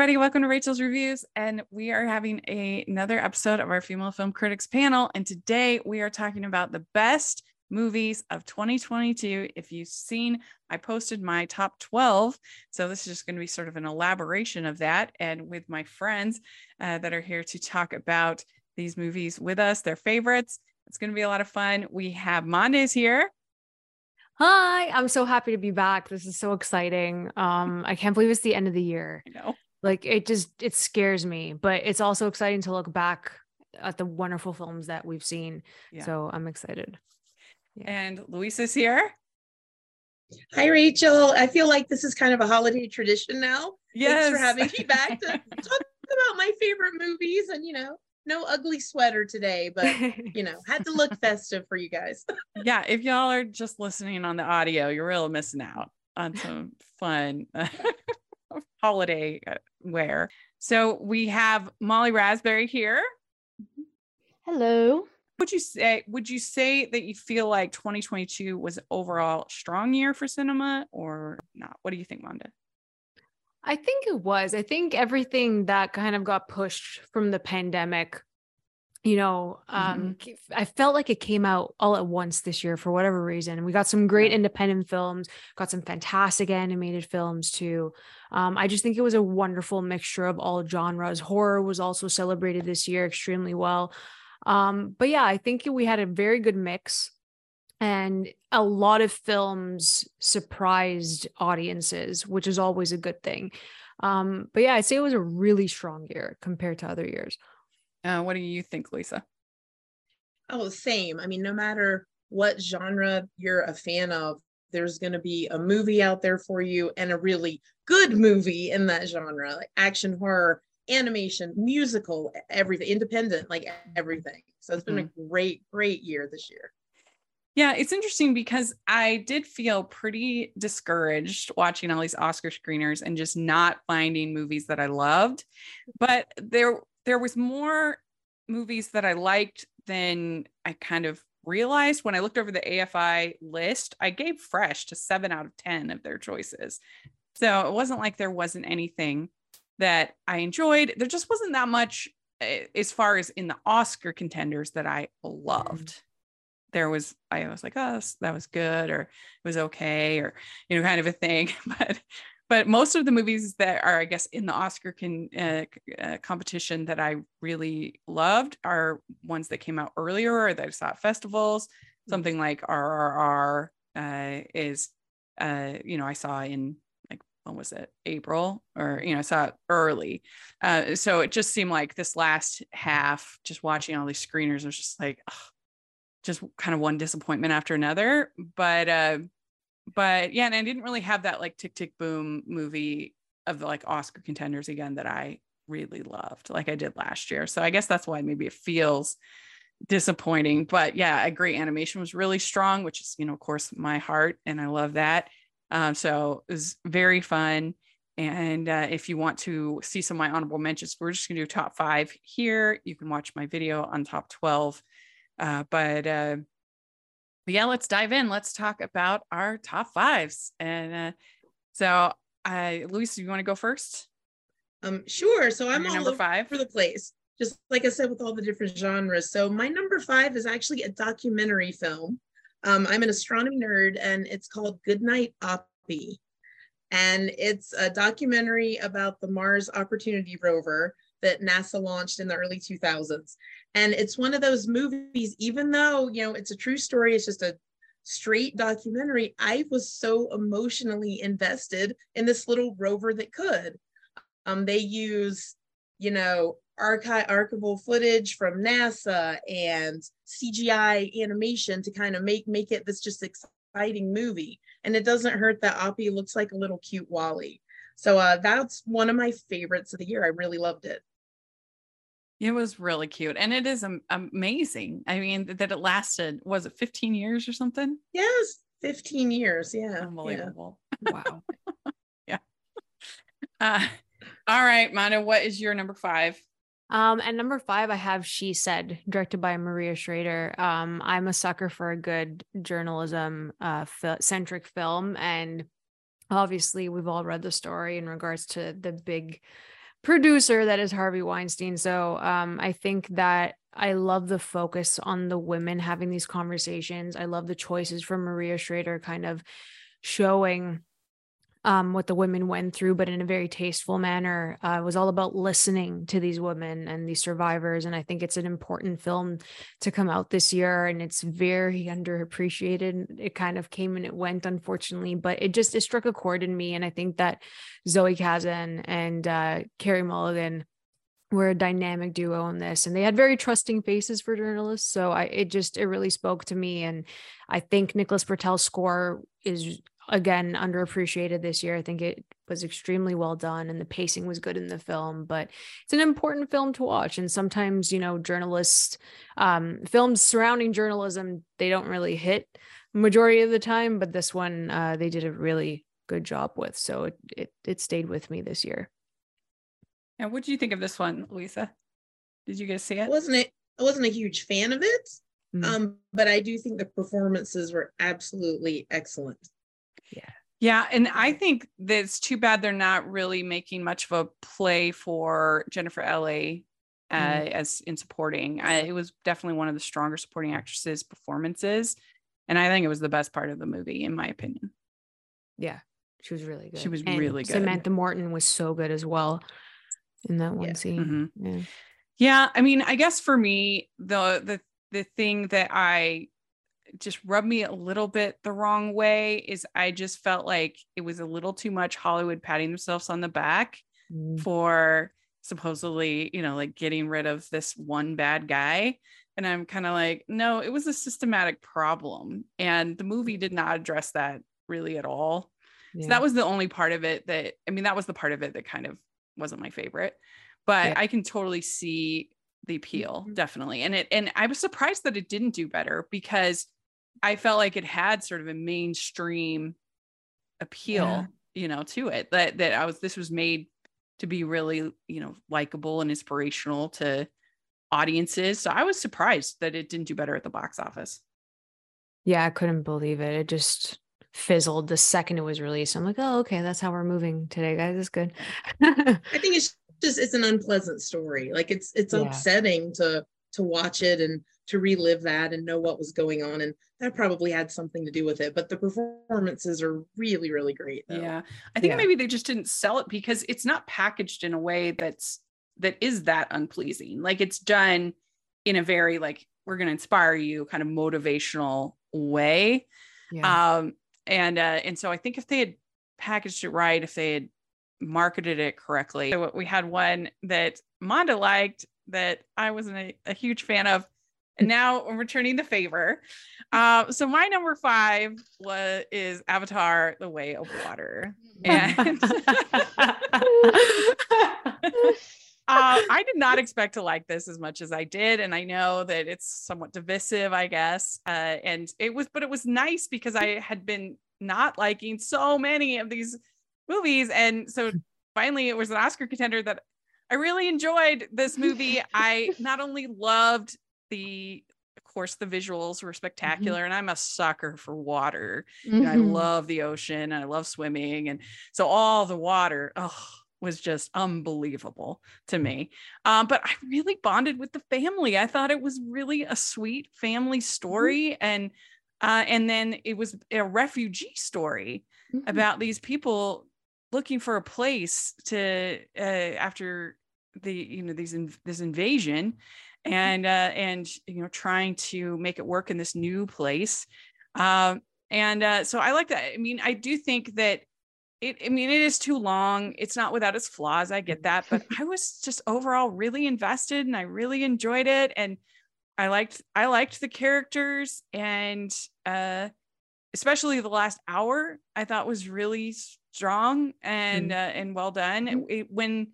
everybody. Welcome to Rachel's Reviews. And we are having a, another episode of our Female Film Critics panel. And today we are talking about the best movies of 2022. If you've seen, I posted my top 12. So this is just going to be sort of an elaboration of that. And with my friends uh, that are here to talk about these movies with us, their favorites. It's going to be a lot of fun. We have Mondays here. Hi, I'm so happy to be back. This is so exciting. Um, I can't believe it's the end of the year. I know. Like it just it scares me, but it's also exciting to look back at the wonderful films that we've seen. Yeah. So I'm excited. Yeah. And Luisa's here. Hi, Rachel. I feel like this is kind of a holiday tradition now. Yes. Thanks for having me back to talk about my favorite movies and, you know, no ugly sweater today, but you know, had to look festive for you guys. yeah, if y'all are just listening on the audio, you're really missing out on some fun holiday uh, wear. So we have Molly Raspberry here. Hello. Would you say would you say that you feel like 2022 was overall strong year for cinema or not? What do you think, Monda? I think it was. I think everything that kind of got pushed from the pandemic, you know, um, mm-hmm. I felt like it came out all at once this year for whatever reason. We got some great independent films, got some fantastic animated films too. Um, I just think it was a wonderful mixture of all genres. Horror was also celebrated this year extremely well. Um, but yeah, I think we had a very good mix and a lot of films surprised audiences which is always a good thing um, but yeah i'd say it was a really strong year compared to other years uh, what do you think lisa oh same i mean no matter what genre you're a fan of there's going to be a movie out there for you and a really good movie in that genre like action horror animation musical everything independent like everything so it's been mm-hmm. a great great year this year yeah, it's interesting because I did feel pretty discouraged watching all these Oscar screeners and just not finding movies that I loved. But there there was more movies that I liked than I kind of realized when I looked over the AFI list. I gave Fresh to 7 out of 10 of their choices. So it wasn't like there wasn't anything that I enjoyed. There just wasn't that much eh, as far as in the Oscar contenders that I loved there was I was like, oh, that was good or it was okay or you know, kind of a thing. But but most of the movies that are, I guess, in the Oscar can, uh, uh, competition that I really loved are ones that came out earlier or that I saw at festivals. Mm-hmm. Something like RRR uh, is, uh, you know, I saw in like when was it April or you know I saw it early, uh, so it just seemed like this last half, just watching all these screeners was just like, just kind of one disappointment after another. But uh, but yeah, and I didn't really have that like tick tick boom movie of the like Oscar contenders again that I really loved, like I did last year. So I guess that's why maybe it feels disappointing. But yeah, I agree. Animation was really strong, which is, you know, of course, my heart, and I love that. Um, so it was very fun. And uh, if you want to see some of my honorable mentions, we're just gonna do top five here. You can watch my video on top 12 uh, but, uh, yeah, let's dive in. Let's talk about our top fives. And uh, so, I, Luis, you want to go first? Um, sure. So I'm all number five for the place, just like I said, with all the different genres. So my number five is actually a documentary film. Um, I'm an astronomy nerd, and it's called Goodnight Oppie, and it's a documentary about the Mars Opportunity rover that NASA launched in the early 2000s. And it's one of those movies, even though, you know, it's a true story, it's just a straight documentary, I was so emotionally invested in this little rover that could. Um, they use, you know, archive archival footage from NASA and CGI animation to kind of make make it this just exciting movie. And it doesn't hurt that Oppie looks like a little cute WALL-E. So uh, that's one of my favorites of the year. I really loved it. It was really cute. And it is amazing. I mean, that it lasted, was it 15 years or something? Yes, 15 years. Yeah. Unbelievable. Yeah. Wow. yeah. Uh, all right, Mana, what is your number five? Um, and number five, I have She Said, directed by Maria Schrader. Um, I'm a sucker for a good journalism uh, centric film. And obviously, we've all read the story in regards to the big producer that is Harvey Weinstein. So um, I think that I love the focus on the women having these conversations. I love the choices from Maria Schrader kind of showing um, what the women went through, but in a very tasteful manner. Uh, it was all about listening to these women and these survivors. And I think it's an important film to come out this year. And it's very underappreciated. It kind of came and it went, unfortunately, but it just it struck a chord in me. And I think that Zoe Kazan and uh, Carey Mulligan were a dynamic duo in this and they had very trusting faces for journalists so i it just it really spoke to me and i think nicholas britell's score is again underappreciated this year. I think it was extremely well done and the pacing was good in the film, but it's an important film to watch. And sometimes, you know, journalists, um, films surrounding journalism, they don't really hit majority of the time, but this one uh, they did a really good job with. So it it it stayed with me this year. And what did you think of this one, Lisa? Did you guys see it? Wasn't it? I wasn't a huge fan of it, mm-hmm. um, but I do think the performances were absolutely excellent. Yeah. And I think that it's too bad they're not really making much of a play for Jennifer LA uh, mm. as in supporting. I, it was definitely one of the stronger supporting actresses' performances. And I think it was the best part of the movie, in my opinion. Yeah. She was really good. She was and really good. Samantha Morton was so good as well in that one yeah. scene. Mm-hmm. Yeah. Yeah. I mean, I guess for me, the the the thing that I just rubbed me a little bit the wrong way is I just felt like it was a little too much Hollywood patting themselves on the back mm. for supposedly, you know, like getting rid of this one bad guy. And I'm kind of like, no, it was a systematic problem. And the movie did not address that really at all. Yeah. So that was the only part of it that, I mean, that was the part of it that kind of wasn't my favorite. But yeah. I can totally see the appeal, mm-hmm. definitely. And it, and I was surprised that it didn't do better because I felt like it had sort of a mainstream appeal, yeah. you know, to it. That that I was this was made to be really, you know, likable and inspirational to audiences. So I was surprised that it didn't do better at the box office. Yeah, I couldn't believe it. It just fizzled the second it was released. I'm like, oh, okay, that's how we're moving today, guys. It's good. I think it's just it's an unpleasant story. Like it's it's yeah. upsetting to to watch it and to relive that and know what was going on and that probably had something to do with it but the performances are really really great though. yeah i think yeah. maybe they just didn't sell it because it's not packaged in a way that's that is that unpleasing like it's done in a very like we're going to inspire you kind of motivational way yeah. um and uh and so i think if they had packaged it right if they had marketed it correctly so we had one that monda liked that i wasn't a, a huge fan of and now I'm returning the favor. Uh, so my number five was is Avatar: The Way of Water, and uh, I did not expect to like this as much as I did, and I know that it's somewhat divisive, I guess. Uh, and it was, but it was nice because I had been not liking so many of these movies, and so finally it was an Oscar contender that I really enjoyed this movie. I not only loved the of course the visuals were mm-hmm. spectacular mm-hmm. and i'm a sucker for water mm-hmm. i love the ocean and i love swimming and so all the water oh was just unbelievable to me um, but i really bonded with the family i thought it was really a sweet family mm-hmm. story mm-hmm. and uh, and then it was a refugee story mm-hmm. about these people looking for a place to uh, after the you know these in, this invasion and uh, and you know trying to make it work in this new place. Um, and uh, so i like that. I mean i do think that it i mean it is too long. It's not without its flaws. I get that. But i was just overall really invested and i really enjoyed it. And i liked i liked the characters and uh especially the last hour i thought was really strong and mm-hmm. uh, and well done. Mm-hmm. it, when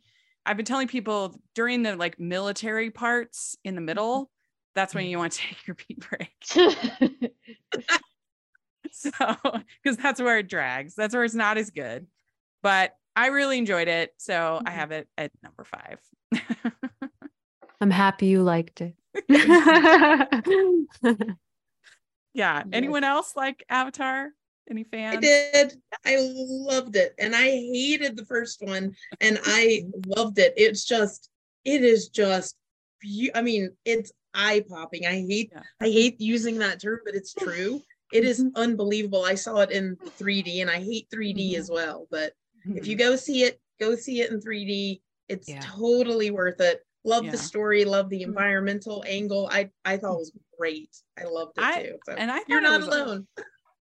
I've been telling people during the like military parts in the middle, that's when mm. you want to take your pee break. so, because that's where it drags. That's where it's not as good. But I really enjoyed it. So I mm-hmm. have it at number five. I'm happy you liked it. yeah. Anyone else like Avatar? Any fans? I did. I loved it. And I hated the first one and I loved it. It's just, it is just, I mean, it's eye popping. I hate, Yeah. I hate using that term, but it's true. It is Mhm. unbelievable. I saw it in 3D and I hate 3D Mhm. as well. But if Mhm. you go see it, go see it in 3D. It's Yeah. totally worth it. Love Yeah. the story, love the Mhm. environmental angle. I I thought it was great. I loved it I- too. So and I you're not alone.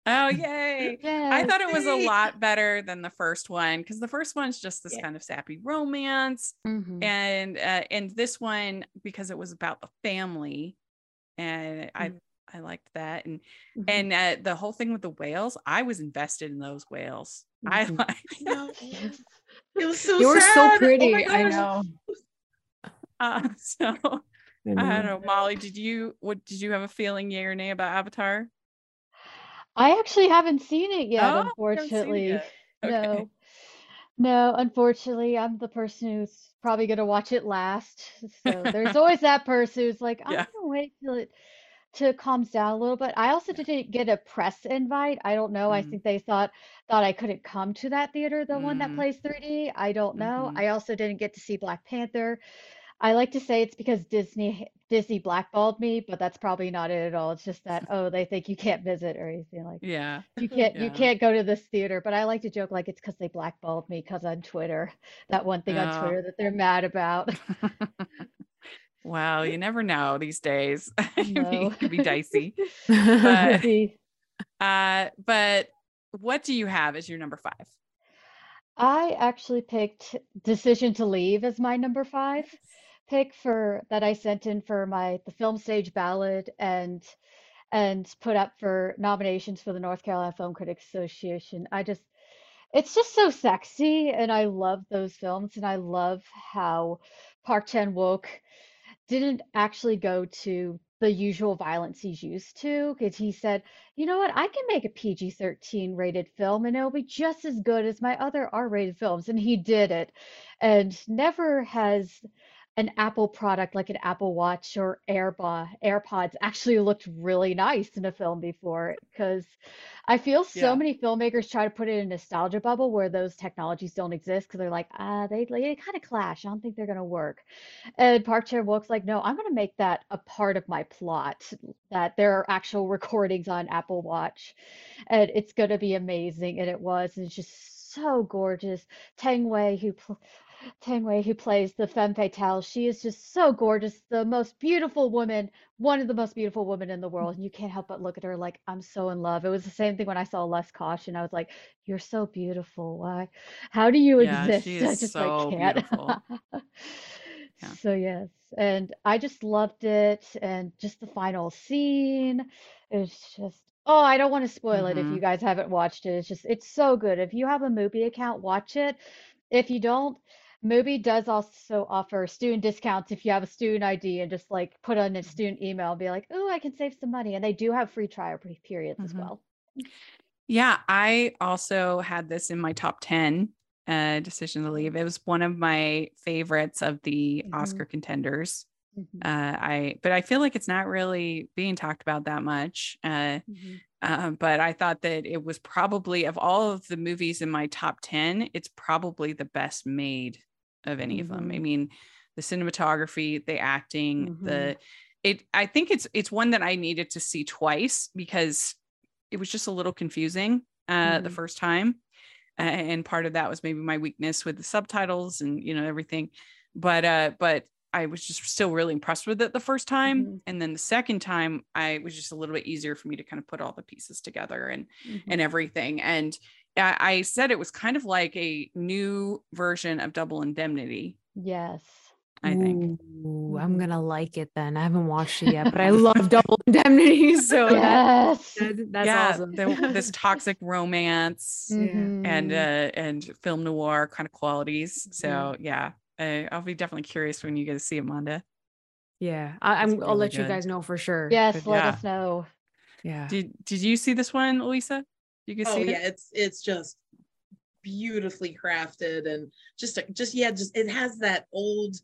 Oh, yay. I thought it was a lot better than the first one because the first one's just this Yeah. kind of sappy romance. Mhm. and uh, and this one because it was about the family and i Mhm. i liked that and Mhm. and uh, the whole thing with the whales i was invested in those whales i Mhm. like No. Yes. It was so you were sad. so Oh pretty. I know. uh, so I i don't know. know molly did you what did you have a feeling yay or nay about avatar I actually haven't seen it yet, Oh, you haven't seen it unfortunately. yet. Okay. No. No, unfortunately, I'm the person who's probably gonna watch it last. So there's always that person who's like, I'm Yeah. gonna wait till it till it calms down a little bit. I also didn't get a press invite. I don't know. I Mm. think they thought thought I couldn't come to that theater, the one that Mm. plays 3D. I don't know. Mhm. I also didn't get to see Black Panther. I like to say it's because Disney Disney blackballed me, but that's probably not it at all. It's just that, oh, they think you can't visit or anything like yeah. you can't you can't go to this theater. But I like to joke like it's because they blackballed me because on Twitter, that one thing Oh. on Twitter that they're mad about. well you never know these days. It could be dicey. But- uh but what do you have as your number five? I actually picked Decision to Leave as my number five pick for that I sent in for my the film stage ballad and and put up for nominations for the North Carolina Film Critics Association. I just it's just so sexy and I love those films and I love how Park Chan-wook didn't actually go to the usual violence he's used to because he said, you know what, I can make a PG 13 rated film and it'll be just as good as my other R rated films. And he did it. And never has an Apple product like an Apple Watch or Airba, AirPods actually looked really nice in a film before because I feel so Yeah. many filmmakers try to put it in a nostalgia bubble where those technologies don't exist because they're like, ah, they, they kind of clash. I don't think they're going to work. And Park Chan-wook's like, no, I'm going to make that a part of my plot, that there are actual recordings on Apple Watch, and it's going to be amazing. And it was. And it's just so gorgeous. Tang Wei, who pl- Tang Wei, who plays the femme fatale, she is just so gorgeous, the most beautiful woman, one of the most beautiful women in the world. And you can't help but look at her like, I'm so in love. It was the same thing when I saw Lust, Caution. I was like, you're so beautiful. Why? How do you Yeah, exist? she I just so like can't. beautiful. Yeah. So yes, and I just loved it, and just the final scene. It was just oh, I don't want to spoil it if Mhm. you guys haven't watched it. It's just it's so good. If you have a Mubi account, watch it. If you don't, Mubi does also offer student discounts if you have a student ID and just like put on a student email and be like, oh, I can save some money. And they do have free trial periods as Mhm. well. Yeah, I also had this in my top 10 uh decision to leave. It was one of my favorites of the Mhm. Oscar contenders. Mhm, Uh I but I feel like it's not really being talked about that much. Uh mhm. uh, but I thought that it was probably of all of the movies in my top 10, it's probably the best made of any of them. I Mhm. mean, the cinematography, the acting, Mhm. the it I think it's it's one that I needed to see twice because it was just a little confusing uh the Mhm. first time. Uh, and part of that was maybe my weakness with the subtitles and you know everything. But uh but I was just still really impressed with it the first time. Mhm. And then the second time, I was just a little bit easier for me to kind of put all the pieces together and Mhm. and everything. And I, I said it was kind of like a new version of Double Indemnity. Yes. I think. Ooh, I'm Mhm. gonna like it then. I haven't watched it yet, but I love Double Indemnity, so Yes. that- that's yeah, awesome. the- this toxic romance and Mhm. uh and film noir kind of qualities. Mm-hmm. So yeah, I, I'll be definitely curious when you guys see Amanda. yeah, I, It's I'm. I'll really let you guys know for sure. Yes, 'cause- let yeah. us know. yeah. Did did you see this one, Lisa? You can Oh see yeah, it? it's it's just beautifully crafted and just just yeah, just it has that old,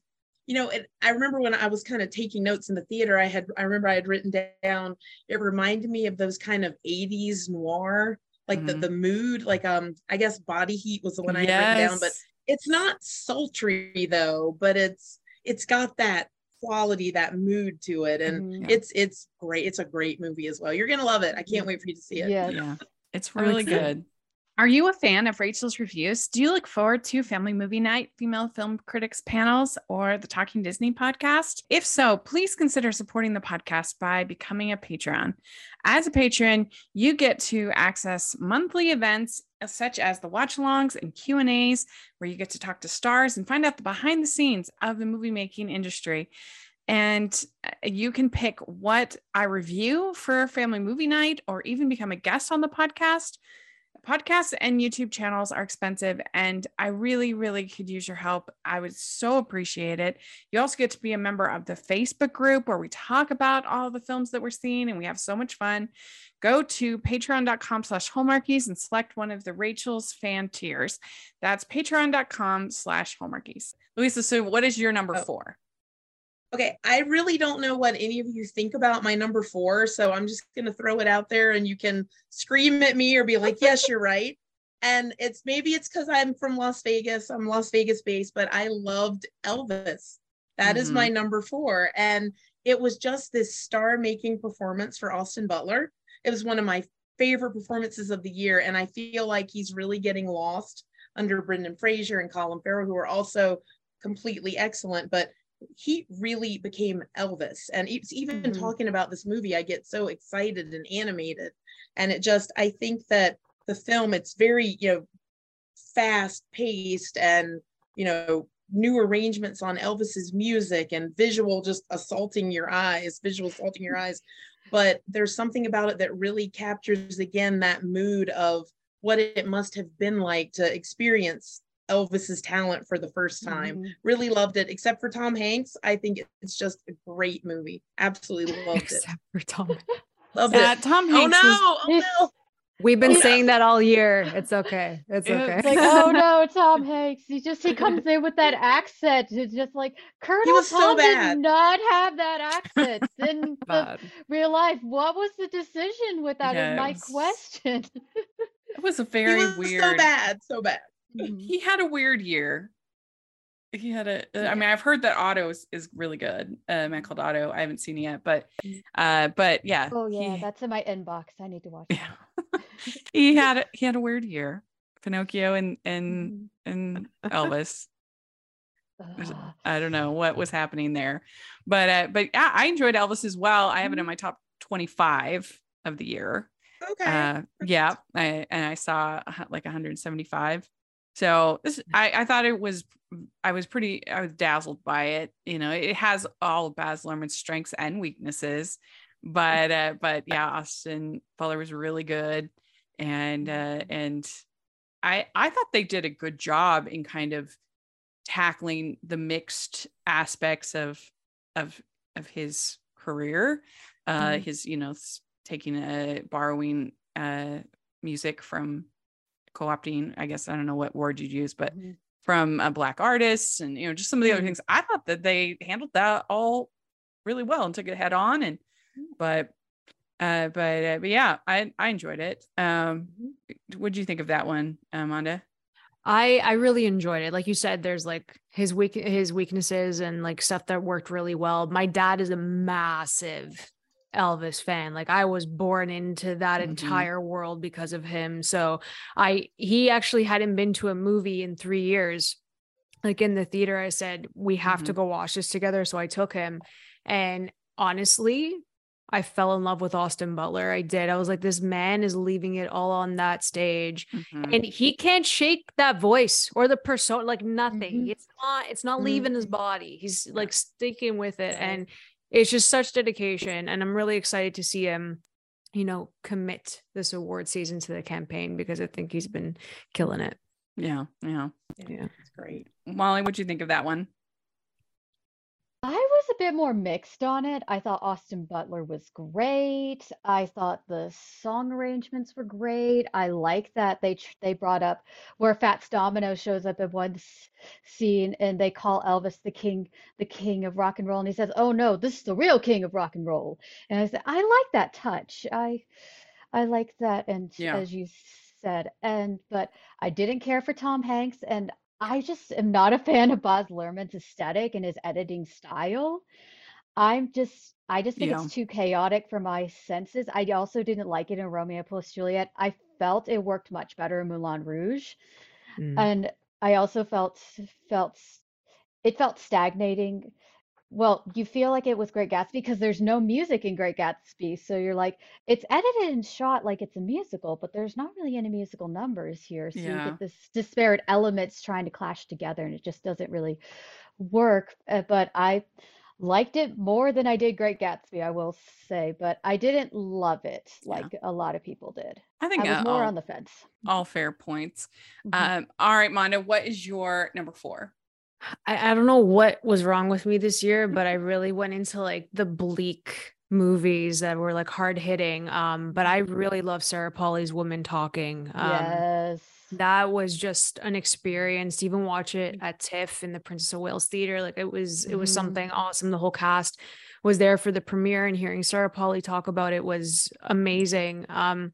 you know. It, I remember when I was kind of taking notes in the theater, I had I remember I had written down. It reminded me of those kind of '80s noir, like Mhm. the the mood. Like um, I guess Body Heat was the one I had written down, but it's not sultry though. But it's it's got that quality, that mood to it, and Mhm. Yeah. it's it's great. It's a great movie as well. You're gonna love it. I can't wait for you to see it. Yes. Yeah, it's really good. Are you a fan of Rachel's reviews? Do you look forward to Family Movie Night, Female Film Critics panels, or the Talking Disney podcast? If so, please consider supporting the podcast by becoming a Patreon. As a patron, you get to access monthly events such as the watch-alongs and Q&As where you get to talk to stars and find out the behind the scenes of the movie making industry. And uh, you can pick what I review for Family Movie Night or even become a guest on the podcast. Podcasts and YouTube channels are expensive, and I really, really could use your help. I would so appreciate it. You also get to be a member of the Facebook group where we talk about all the films that we're seeing, and we have so much fun. Go to patreon.com slash hallmarkies and select one of the Rachel's fan tiers. That's patreon.com slash hallmarkies. Louisa, so what is your number Oh. four? Okay, I really don't know what any of you think about my number four, so I'm just gonna throw it out there, and you can scream at me or be like, "Yes, you're right." And it's maybe it's because I'm from Las Vegas. I'm Las Vegas based, but I loved Elvis. That is my mm-hmm. number four, and it was just this star-making performance for Austin Butler. It was one of my favorite performances of the year, and I feel like he's really getting lost under Brendan Fraser and Colin Farrell, who are also completely excellent. But he really became Elvis. And it's even Mhm. talking about this movie, I get so excited and animated. And it just, I think that the film, it's very, you know, fast paced and, you know, new arrangements on Elvis's music and visual just assaulting your eyes, visual assaulting your eyes. But there's something about it that really captures again that mood of what it must have been like to experience Elvis's talent for the first time Mhm. really loved it except for tom hanks i think it's just a great movie absolutely loved it Except for Tom. loved it Tom oh Hanks no was- oh no We've been Yeah. saying that all year. It's okay. It's It's okay. It's like, oh no, Tom Hanks. He just he comes in with that accent. It's just like Colonel was so Tom bad. did not have that accent in the real life. What was the decision with that? Yeah, is my question. it was a he very was weird. so bad so bad He had a weird year. He had a. I mean, I've heard that Otto is, is really good. Uh, man called Otto. I haven't seen it yet, but, uh, but yeah. Oh yeah, he- that's in my inbox. I need to watch. yeah. he had a, he had a weird year. Pinocchio and and and Elvis. I don't know what was happening there, but uh, but yeah, I enjoyed Elvis as well. I have it in my top twenty five of the year. okay Uh, yeah, I, and I saw like 175. So this, I, I thought it was, I was pretty, I was dazzled by it. You know, it has all of Baz Luhrmann's strengths and weaknesses, but uh, but yeah, Austin Butler was really good, and uh, and I I thought they did a good job in kind of tackling the mixed aspects of of of his career uh Mhm. his you know taking a borrowing uh music from co-opting i guess i don't know what word you'd use but Mhm. from uh, black artists and you know just some of the other Mhm. things i thought that they handled that all really well and took it head on and but uh but uh, but yeah i i enjoyed it um what do you think of that one amanda I I really enjoyed it. Like you said, there's like his weak his weaknesses and like stuff that worked really well. My dad is a massive Elvis fan. Like I was born into that Mhm. entire world because of him. So I he actually hadn't been to a movie in three years. Like in the theater, I said, we have to Mhm. go watch this together. So I took him. And honestly, I fell in love with Austin Butler. I did. I was like, this man is leaving it all on that stage Mhm. and he can't shake that voice or the persona like nothing Mhm. it's not it's not leaving his body he's like sticking with it and it's just such dedication and i'm really excited to see him you know commit this award season to the campaign because i think he's been killing it. Yeah yeah. Yeah. it's great. Molly what'd you think of that one? I was a bit more mixed on it. I thought Austin Butler was great. I thought the song arrangements were great. I like that they tr- they brought up where Fats Domino shows up in one s- scene and they call Elvis the king, the king of rock and roll, and he says, "Oh no, this is the real king of rock and roll." And I said, I like that touch. I I like that. And Yeah. as you said, and but I didn't care for Tom Hanks, and I just am not a fan of Baz Luhrmann's aesthetic and his editing style. I'm just, I just think Yeah. it's too chaotic for my senses. I also didn't like it in Romeo plus Juliet. I felt it worked much better in Moulin Rouge. Mm. And I also felt felt s- it felt stagnating. Well, you feel like it was Great Gatsby because there's no music in Great Gatsby. So you're like, it's edited and shot like it's a musical, but there's not really any musical numbers here. So you get this disparate elements trying to clash together, and it just doesn't really work. Uh, but I liked it more than I did Great Gatsby, I will say, but I didn't love it Yeah. like a lot of people did. I think I was uh, more all, on the fence. all fair points. Mhm. Um, all right, Monda, what is your number four? I, I don't know what was wrong with me this year, but I really went into like the bleak movies that were like hard hitting. Um, but I really love Sarah Polley's Women Talking. Um, yes. that was just an experience to even watch it at TIFF in the Princess of Wales Theater. Like it was, it was Mhm. something awesome. The whole cast was there for the premiere and hearing Sarah Polley talk about it was amazing. Um,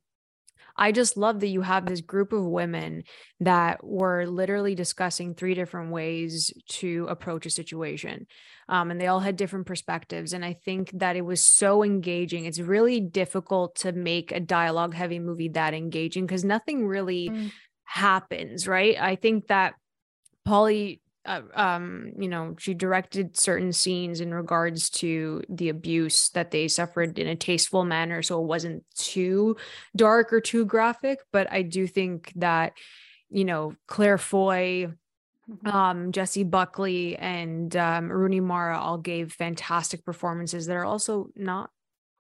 I just love that you have this group of women that were literally discussing three different ways to approach a situation. Um, and they all had different perspectives. And I think that it was so engaging. It's really difficult to make a dialogue heavy movie that engaging because nothing really Mm. happens, right? I think that Polley, uh, um, you know, she directed certain scenes in regards to the abuse that they suffered in a tasteful manner, so it wasn't too dark or too graphic. But I do think that, you know, Claire Foy, Mhm. um, Jessie Buckley, and um, Rooney Mara all gave fantastic performances that are also not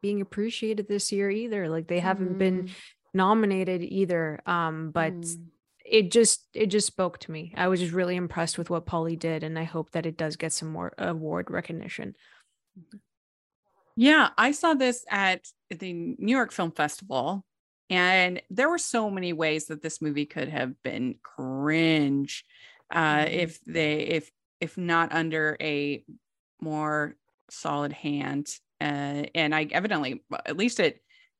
being appreciated this year either. Like they haven't been Mm, nominated either. Um, but mm. It just it just spoke to me. I was just really impressed with what Polley did, and I hope that it does get some more award recognition. Yeah, I saw this at the New York Film Festival, and there were so many ways that this movie could have been cringe uh, Mhm. if they if if not under a more solid hand. Uh, and I evidently, at least at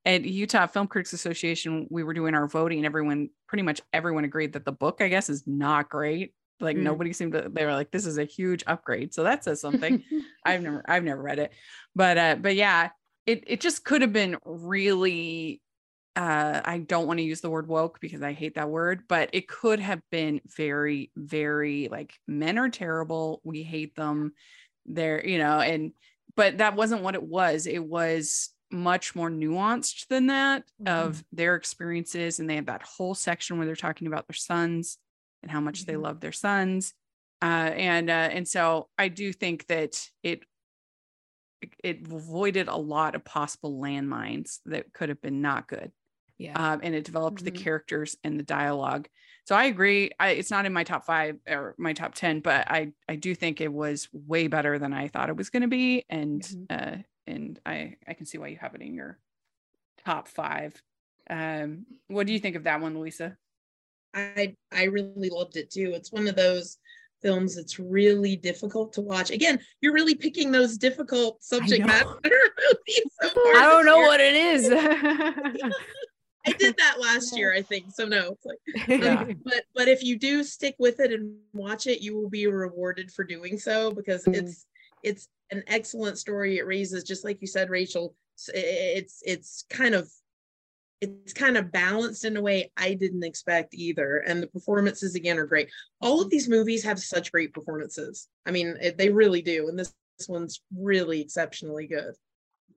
at Utah Film Critics Association, we were doing our voting. Everyone, pretty much everyone, agreed that the book, I guess, is not great. Like Mm. nobody seemed to. They were like, "This is a huge upgrade." So that says something. I've never I've never read it. But uh but yeah, it it just could have been really uh I don't want to use the word woke because I hate that word, but it could have been very very like men are terrible, we hate them. They're, you know, and but that wasn't what it was. It was much more nuanced than that of their experiences and they have that whole section where they're talking about their sons and how much they Mhm. love their sons uh, and uh, and so I do think that it it avoided a lot of possible landmines that could have been not good, Yeah. um, and it developed the Mhm. characters and the dialogue. So I agree. I, it's not in my top five or my top ten, but I I do think it was way better than I thought it was going to be, and Mhm. uh, and I I can see why you have it in your top five. Um, what do you think of that one, Louisa? I I really loved it too. It's one of those films that's really difficult to watch. Again, you're really picking those difficult subject matter movies. so I don't know year. what it is. I did that last year, I think. So no, like Yeah. um, but but if you do stick with it and watch it, you will be rewarded for doing so because Mm. it's it's an excellent story. It raises, just like you said, Rachel. s- i- i- It's it's kind of it's kind of balanced in a way I didn't expect either. And the performances again are great. All of these movies have such great performances. I mean, it, they really do. And this, this one's really exceptionally good.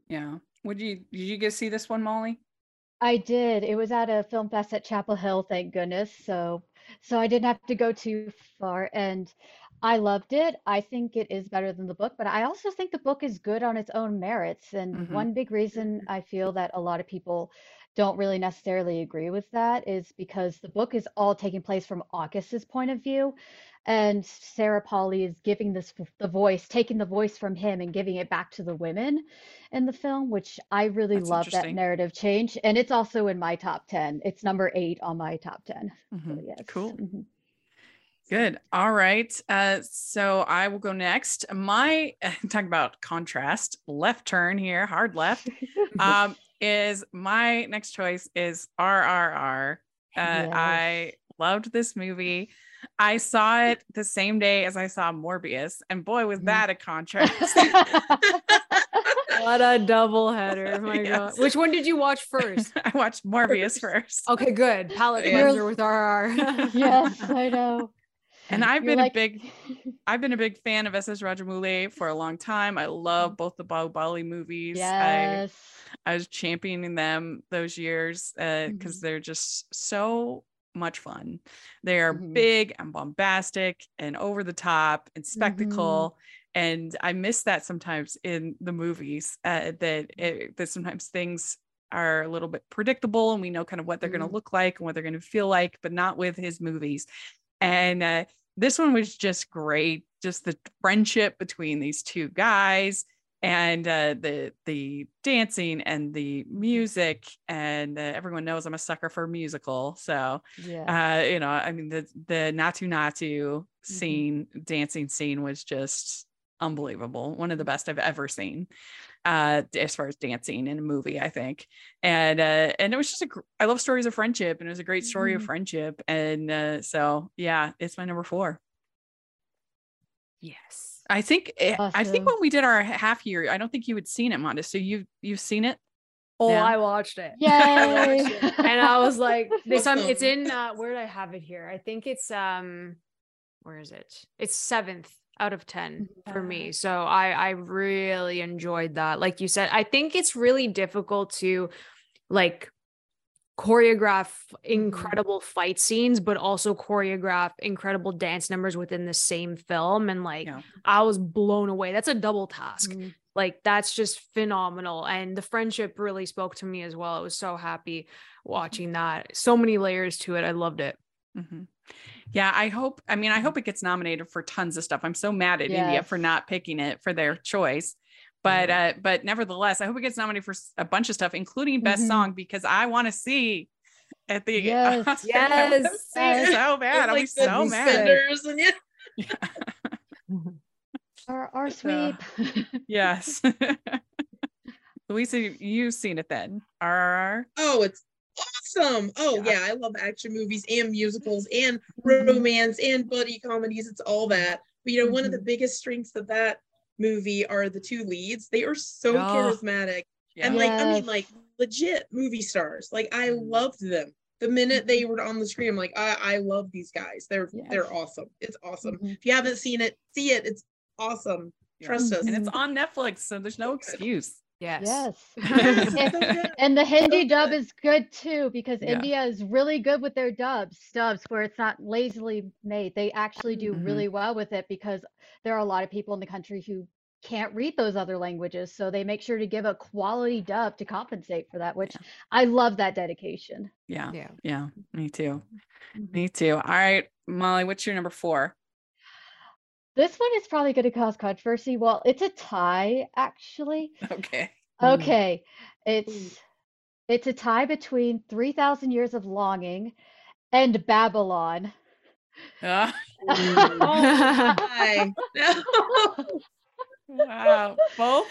Yeah. Would you did you get see this one, Molly? I did. It was at a film fest at Chapel Hill, thank goodness. So so I didn't have to go too far and I loved it. I think it is better than the book, but I also think the book is good on its own merits. And Mhm. one big reason I feel that a lot of people don't really necessarily agree with that is because the book is all taking place from August's point of view. And Sarah Polley is giving this the voice, taking the voice from him and giving it back to the women in the film, which I really That's love that interesting. narrative change. And it's also in my top 10. It's number eight on my top 10. So Mhm. yes. Cool. Mhm. Good. All right. Uh, so I will go next. My talking about contrast, left turn here, hard left. Um, is my next choice is RRR. Uh, Yes. I loved this movie. I saw it the same day as I saw Morbius, and boy, was Mhm. that a contrast. What a double header. My Yes. God. Which one did you watch first? I watched Morbius first. Okay, good. Palate Yeah. cleanser with RR. yes, I know. And I've You're been like- a big I've been a big fan of SS Rajamouli for a long time. I love both the Baahubali movies. yes. I, I was championing them those years because Mhm. they're just so much fun. They are Mhm. big and bombastic and over the top and Mm-hmm. spectacle. And I miss that sometimes in the movies. Uh, that it, that sometimes things are a little bit predictable and we know kind of what they're going Mhm. to look like and what they're going to feel like, but not with his movies. And uh, this one was just great. Just the friendship between these two guys and uh, the the dancing and the music and uh, everyone knows I'm a sucker for musical so Yeah. uh, you know I mean the the Naatu Naatu scene dancing scene was just unbelievable one of the best I've ever seen uh as far as dancing in a movie I think and uh and it was just a gr- I love stories of friendship and it was a great story of Mhm. friendship and uh so yeah it's my number four yes. I think it, I think when we did our half year, I don't think you had seen it, Monda. So you you've seen it? Oh, Yeah. I watched it. Yay. and I was like, this um, it's in uh, where did I have it here? I think it's um, where is it? It's seventh out of ten for me. So I I really enjoyed that. Like you said, I think it's really difficult to like choreograph incredible fight scenes but also choreograph incredible dance numbers within the same film and like Yeah. i was blown away that's a double task Mhm. like that's just phenomenal and the friendship really spoke to me as well i was so happy watching that so many layers to it i loved it Mhm. Yeah, I hope. I mean, I hope it gets nominated for tons of stuff. I'm so mad at India for not picking it for their choice, but uh, but nevertheless, I hope it gets nominated for a bunch of stuff, including best Mhm. song, because I want to see at the Yes. Yes. it so bad. I'll be Like so mad. And yeah. Our, our So- sweep. Yes. Louisa, you've seen it then. RRR. Oh, it's awesome. Oh Yeah. yeah. I love action movies and musicals and Mhm. romance and buddy comedies. It's all that. But you know, one of the Mhm. biggest strengths of that movie are the two leads. They are so Oh. charismatic. Yeah. And like, I mean, like legit movie stars. Like I loved them. The minute they were on the screen, I'm like, I, I love these guys. They're Yes. they're awesome. It's awesome. Mhm. If you haven't seen it, see it. It's awesome. Yeah. Trust us. and it's on Netflix, so there's no excuse. Yes Yes. So. And the Hindi dub is good too because Yeah. India is really good with their dubs, dubs where it's not lazily made. They actually do Mhm. really well with it because there are a lot of people in the country who can't read those other languages. So they make sure to give a quality dub to compensate for that, which I love that dedication. Yeah. yeah Yeah. Me too. Mhm. Me too. All right, Molly, what's your number four? This one is probably going to cause controversy. Well, it's a tie, actually. Okay. Mm. Okay, it's it's a tie between 3,000 Years of Longing and Babylon. Ah, Oh my. Wow. Both.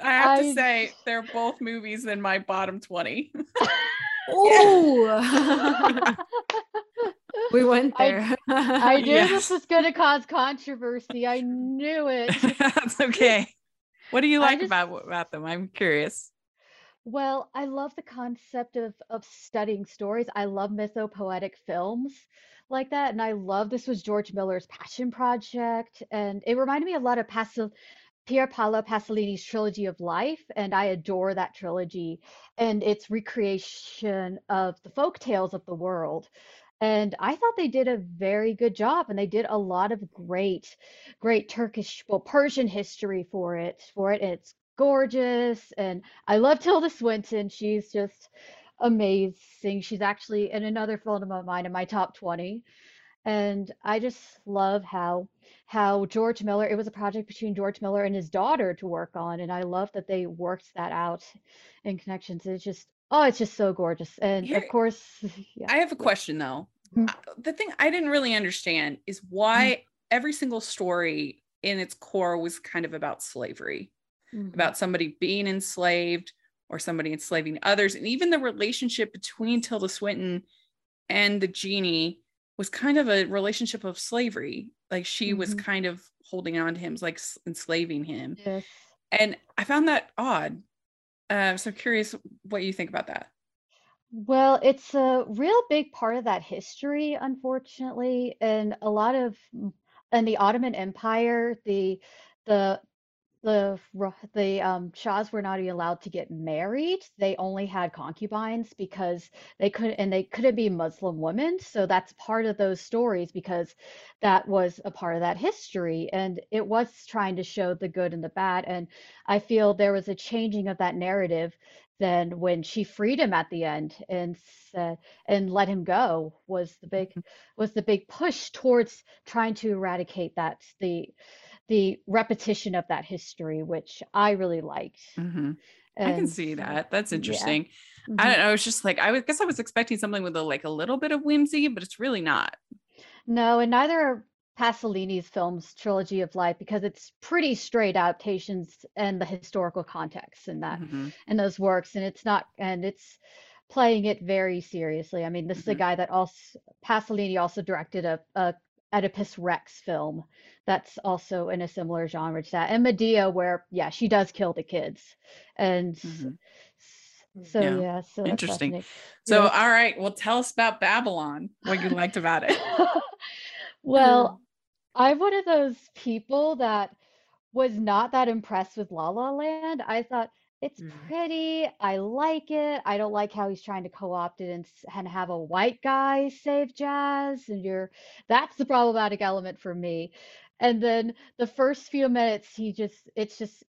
I have to say, they're both movies in my bottom 20. Ooh. We went I- there I knew Yes. this was going to cause controversy. I knew it. That's okay. What do you like just- about about them? I'm curious. Well, I love the concept of of studying stories. I love mythopoetic films like that, and I love this was George Miller's passion project, and it reminded me a lot of Pasil Pier Paolo Pasolini's trilogy of life, and I adore that trilogy and its recreation of the folk tales of the world. And I thought they did a very good job, and they did a lot of great, great Turkish, well, Persian history for it. For it, and it's gorgeous, and I love Tilda Swinton. She's just amazing. She's actually in another film of mine in my top 20. And I just love how how George Miller, it was a project between George Miller and his daughter to work on. And I love that they worked that out in connections. It's just, oh, it's just so gorgeous. And Here- of course, yeah. I have a question though. Mhm. Uh, The thing I didn't really understand is why every single story in its core was kind of about slavery, Mhm. about somebody being enslaved or somebody enslaving others. And even the relationship between Tilda Swinton and the genie was kind of a relationship of slavery. Like she mm-hmm. was kind of holding on to him, like enslaving him. Yes. And I found that odd. Uh, so curious what you think about that. Well, it's a real big part of that history, unfortunately, and a lot of in the Ottoman Empire, the the the the um, Shahs were not even allowed to get married. They only had concubines because they could and they couldn't be Muslim women. So that's part of those stories because that was a part of that history and it was trying to show the good and the bad. And I feel there was a changing of that narrative then when she freed him at the end and said and let him go was the big mm-hmm. was the big push towards trying to eradicate that the the repetition of that history, which I really liked. Mm-hmm. I can see that. That's interesting. Yeah. Mm-hmm. I don't know. It's just like I guess I was expecting something with a like a little bit of whimsy, but it's really not. No, and neither are Pasolini's films trilogy of life because it's pretty straight adaptations and the historical context in that mm-hmm. and those works, and it's not and it's playing it very seriously. I mean, this mm-hmm. is a mm-hmm. guy that also Pasolini also directed a, a Oedipus Rex film that's also in a similar genre to that. And Medea, where yeah, she does kill the kids. And mm-hmm. so yeah, yeah so interesting. So yeah. all right, well tell us about Babylon, what you liked about it. well, I'm one of those people that was not that impressed with La La Land. I thought it's mm. pretty. I like it. I don't like how he's trying to co-opt it and, and have a white guy save jazz. And you're that's the problematic element for me. And then the first few minutes, he just it's just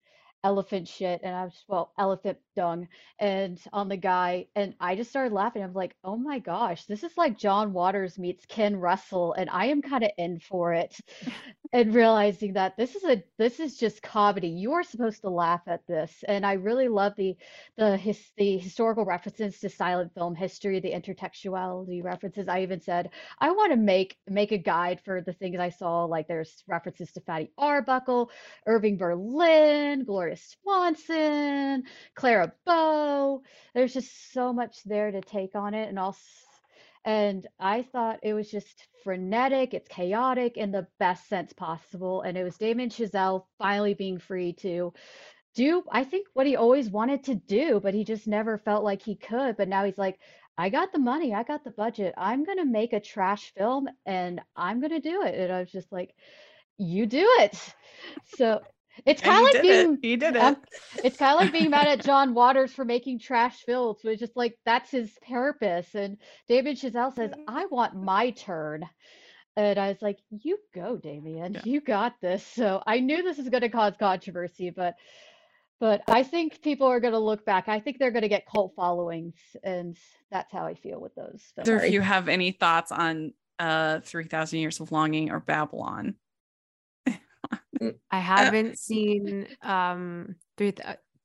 elephant shit and I was well elephant dung and on the guy and I just started laughing. I'm like, oh my gosh, this is like John Waters meets Ken Russell and I am kind of in for it. and realizing that this is a this is just comedy. You are supposed to laugh at this. And I really love the the his the historical references to silent film history, the intertextuality references. I even said I want to make make a guide for the things I saw. Like there's references to Fatty Arbuckle, Irving Berlin, Gloria Swanson, Clara Bow. There's just so much there to take on it, and also, and I thought it was just frenetic. It's chaotic in the best sense possible, and it was Damien Chazelle finally being free to do I think what he always wanted to do, but he just never felt like he could. But now he's like, I got the money, I got the budget. I'm gonna make a trash film and I'm gonna do it. And I was just like, you do it. So it's kind of like being it. he did it. Um, it's kind of like being mad at John Waters for making trash films. So it's just like that's his purpose. And David Chazelle says, mm-hmm. "I want my turn." And I was like, "You go, Damien. Yeah. You got this." So I knew this was going to cause controversy, but but I think people are going to look back. I think they're going to get cult followings, and that's how I feel with those. So if you have any thoughts on uh 3000 years of longing or babylon I uh, haven't seen um three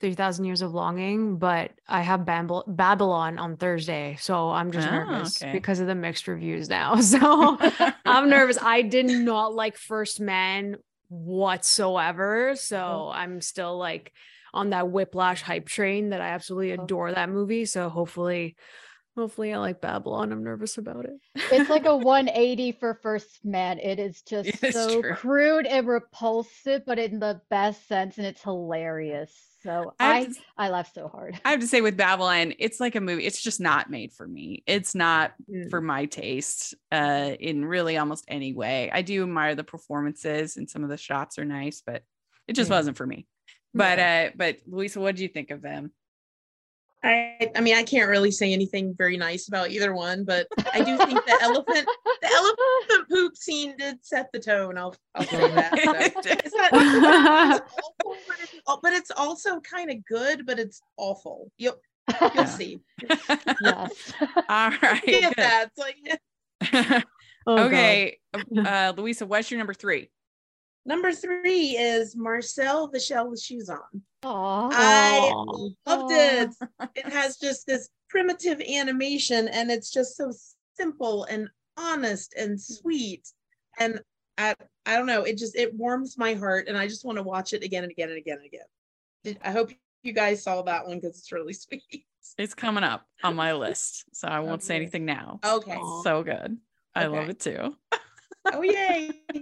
three thousand years of longing, but I have Babylon on Thursday, so I'm just oh, nervous okay. because of the mixed reviews now. So I'm nervous. I did not like First Man whatsoever, so oh. I'm still like on that Whiplash hype train that I absolutely oh. adore that movie. So hopefully Hopefully, I like Babylon. I'm nervous about it. it's like a 180 for First Man. It is just so true. crude and repulsive, but in the best sense, and it's hilarious. So I I, to, I laugh so hard. I have to say with Babylon, it's like a movie. It's just not made for me. It's not mm. for my taste uh, in really almost any way. I do admire the performances and some of the shots are nice, but it just mm. wasn't for me. But uh, but Louisa, what do you think of them? I, I mean, I can't really say anything very nice about either one, but I do think the elephant, the elephant poop scene did set the tone. I'll, I'll say that. So it's not, it's awful, but, it's, but it's also kind of good, but it's awful. You'll, you'll see. yes. All right. Get that. Like, oh, okay, uh, Louisa, what's your number three? Number three is Marcel the Shell with Shoes On. Aww. I loved it. It has just this primitive animation and it's just so simple and honest and sweet. And I, I don't know, it just it warms my heart and I just want to watch it again and again and again and again. I hope you guys saw that one because it's really sweet. It's coming up on my list, so I won't say anything now. Okay. It's so good. I love it too. Oh yay!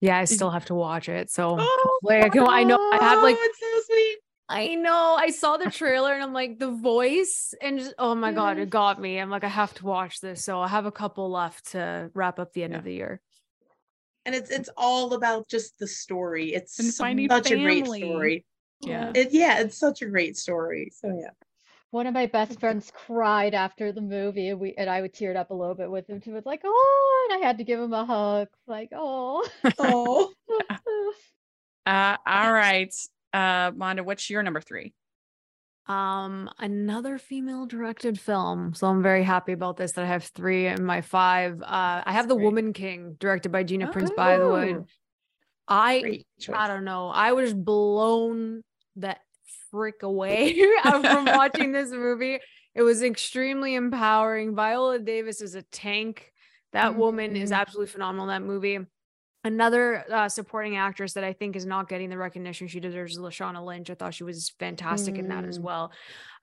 Yeah, I still have to watch it. So Oh, like I can I know I have like it's so sweet. I know I saw the trailer and I'm like the voice and just oh my god, it got me. I'm like, I have to watch this. So I have a couple left to wrap up the end Yeah. of the year. And it's it's all about just the story. It's And finding such a great story. Yeah. It yeah, it's such a great story. So yeah. One of my best friends cried after the movie, and we and I would teared up a little bit with him too. It's like, oh, and I had to give him a hug. Like, oh. Oh. Uh, all right. Uh, Monda, what's your number three? Um, another female directed film. So I'm very happy about this that I have three in my five. Uh, I have The great. Woman King, directed by Gina Prince Bythewood. Oh. I I don't know. I was blown that frick away from watching this movie. It was extremely empowering. Viola Davis is a tank. That woman is Mhm. absolutely phenomenal in that movie. Another uh, supporting actress that I think is not getting the recognition she deserves is Lashana Lynch. I thought she was fantastic in that as Mm. well.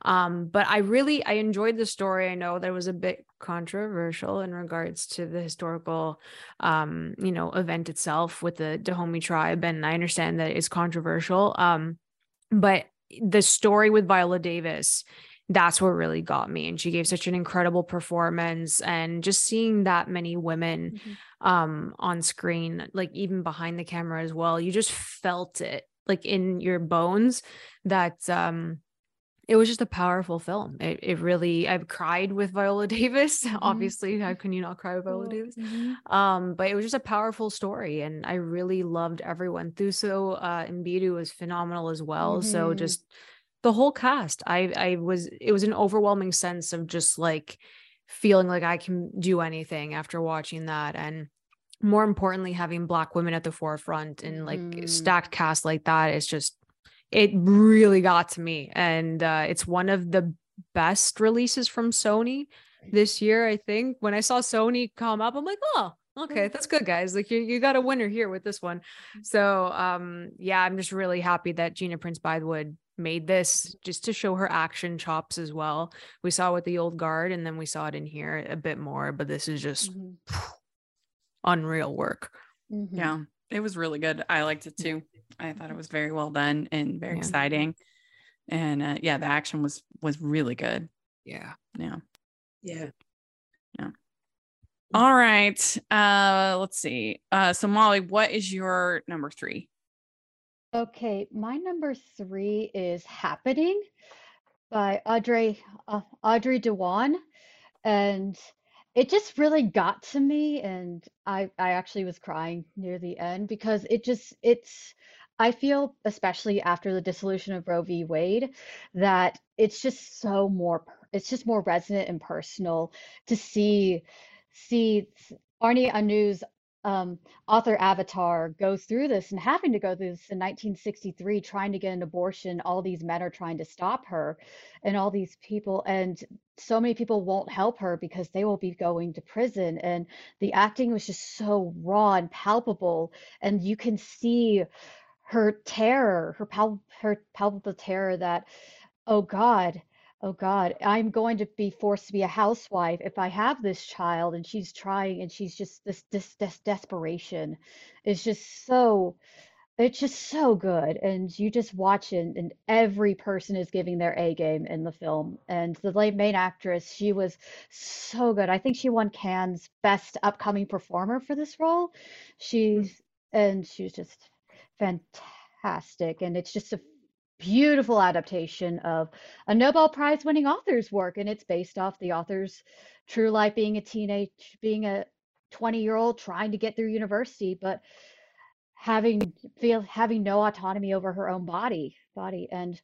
Um, but I really I enjoyed the story. I know that it was a bit controversial in regards to the historical um, you know, event itself with the Dahomey tribe. And I understand that it's controversial. Um, but the story with Viola Davis, that's what really got me. And she gave such an incredible performance. And just seeing that many women um on screen, like even behind the camera as well, you just felt it like in your bones that um it was just a powerful film. It, it really, I've cried with Viola Davis. Obviously, how can you not cry with Viola Davis? um but it was just a powerful story and i really loved everyone thuso uh Mbedu was phenomenal as well so Mhm. just the whole cast i i was it was an overwhelming sense of just like feeling like i can do anything after watching that and more importantly having black women at the forefront and like Mhm. stacked cast like that is just it really got to me and uh it's one of the best releases from sony this year, I think. When I saw Sony come up, I'm like, oh, okay, that's good, guys. Like you, you got a winner here with this one. So um, yeah, I'm just really happy that Gina Prince Bythewood made this just to show her action chops as well. We saw it with the old guard, and then we saw it in here a bit more, but this is just Mhm. unreal work. Mhm. Yeah, it was really good. I liked it too. I thought it was very well done and very Yeah. exciting. And uh, yeah, the action was was really good. Yeah. Yeah. Yeah. Yeah. All right. Uh, let's see. Uh, so Molly, what is your number three? Okay, my number three is Happening by Audrey uh, Audrey Diwan, and it just really got to me, and I I actually was crying near the end because it just it's I feel especially after the dissolution of Roe v. Wade that it's just so more it's just more resonant and personal to see see Annie Ernaux's um, author Avatar go through this and having to go through this in 1963, trying to get an abortion. All these men are trying to stop her, and all these people, and so many people won't help her because they will be going to prison. And the acting was just so raw and palpable, and you can see her terror, her pal her palpable terror that, oh God. Oh God, I'm going to be forced to be a housewife if I have this child. And she's trying, and she's just this this this desperation is just so it's just so good. And you just watch it, and every person is giving their A game in the film. And the main actress, she was so good. I think she won Cannes Best Upcoming Performer for this role. Hmm. She's and she was just fantastic. And it's just a beautiful adaptation of a Nobel Prize winning author's work, and it's based off the author's true life being a teenage, being a 20 year old trying to get through university, but having feel having no autonomy over her own body body and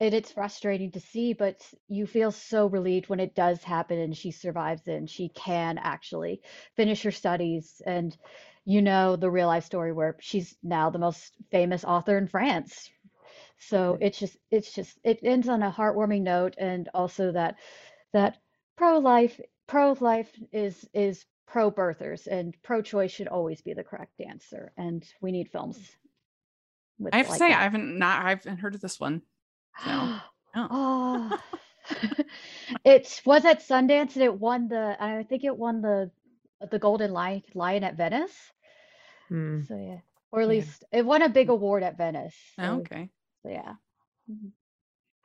it, it's frustrating to see but you feel so relieved when it does happen and she survives it and she can actually finish her studies and you know the real life story where she's now the most famous author in France so it's just it's just it ends on a heartwarming note and also that that pro-life pro-life is is pro-birthers and pro-choice should always be the correct answer and we need films mm. with I have to like say, that. I haven't not I haven't heard of this one. So, oh. oh. it was at Sundance and it won the I think it won the the Golden Lion Lion at Venice. Hmm. So yeah. Or at Yeah. least it won a big hmm. award at Venice. Oh, so, okay. Yeah. Mhm.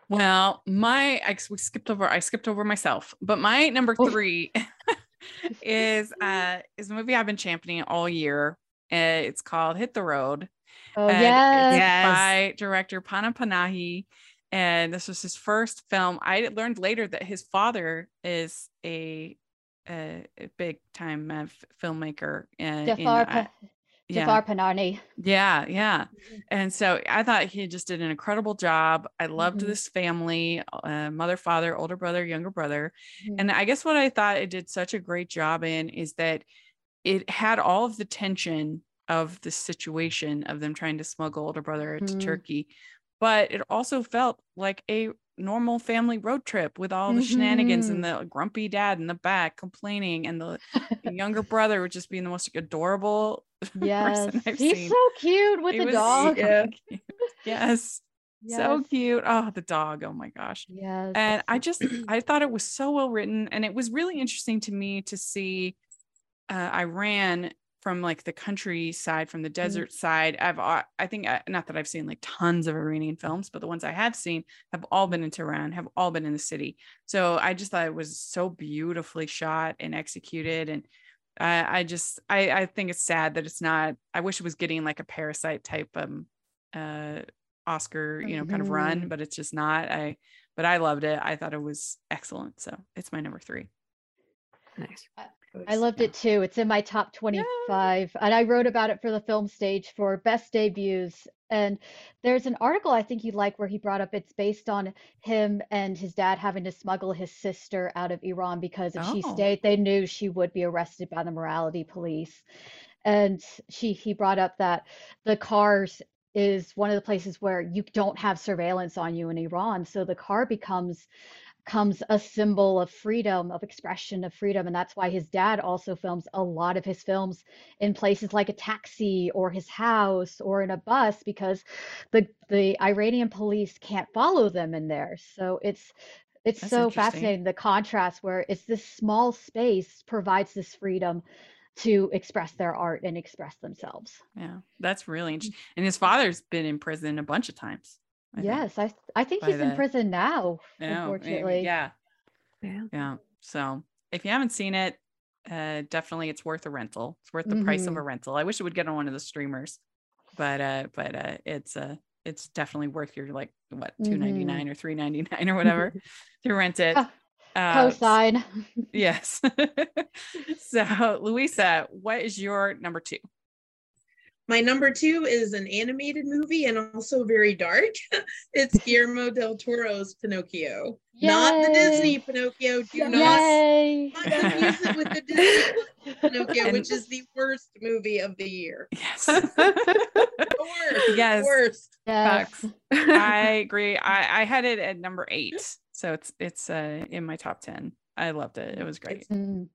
Well, my I we skipped over. I skipped over myself, but my number Oh. three is uh is a movie I've been championing all year. Uh, it's called Hit the Road. Oh and yes. Yes. by director Pana Panahi. And this was his first film. I learned later that his father is a a, a big time uh, f- filmmaker. Uh, in, Jafar, uh, yeah, Jafar Panahi. yeah, yeah. And so I thought he just did an incredible job. I loved Mhm. this family, uh, mother, father, older brother, younger brother. Mhm. And I guess what I thought it did such a great job in is that it had all of the tension of the situation of them trying to smuggle older brother to Mhm. Turkey, but it also felt like a normal family road trip with all the shenanigans and the grumpy dad in the back complaining and the, younger brother would just being the most adorable Yes. person I've He's seen. so cute with It the was dog. Yeah. cute. Yes. So cute. Oh, the dog. Oh my gosh. Yes. And I just I thought it was so well written and it was really interesting to me to see uh Iran from like the countryside from the desert side. I've uh, I think uh, not that I've seen like tons of Iranian films, but the ones I have seen have all been in Tehran, have all been in the city. So I just thought it was so beautifully shot and executed and I, I just I, I think it's sad that it's not I wish it was getting like a parasite type um uh Oscar, you know, kind of run, Mhm. but it's just not. I but I loved it. I thought it was excellent. So it's my number three. Nice. I loved it too. It's in my top 25. And I wrote about it for the film stage for best debuts. And there's an article I think you'd like where he brought up it's based on him and his dad having to smuggle his sister out of Iran because if she Oh. stayed, they knew she would be arrested by the morality police. And she he brought up that the cars is one of the places where you don't have surveillance on you in Iran. So the car becomes comes a symbol of freedom, of expression of freedom. And that's why his dad also films a lot of his films in places like a taxi or his house or in a bus because the the Iranian police can't follow them in there. So it's it's That's so fascinating the contrast where it's this small space provides this freedom to express their art and express themselves. Yeah. That's really interesting. Mm. And his father's been in prison a bunch of times. I think. yes, I I think by he's in prison now, Yeah, maybe- unfortunately. Yeah. Yeah. Yeah. So if you haven't seen it, uh definitely it's worth a rental. It's worth the price of a Mm-hmm. rental. I wish it would get on one of the streamers, but uh, but uh it's uh it's definitely worth your like what two ninety nine or three ninety nine or whatever to rent it. Mm-hmm. Ah, Uh, Cosign. yes. so Louisa, what is your number two? My number two is an animated movie and also very dark. it's Guillermo del Toro's Pinocchio. Not the Disney Pinocchio. Do not Yay. not confuse it with the Disney Pinocchio, And- which is the worst movie of the year. Yes. The worst. Yes. Worst. Yes. I agree. I, I had it at number eight. So it's it's uh in my top ten. I loved it. It was great. Mm,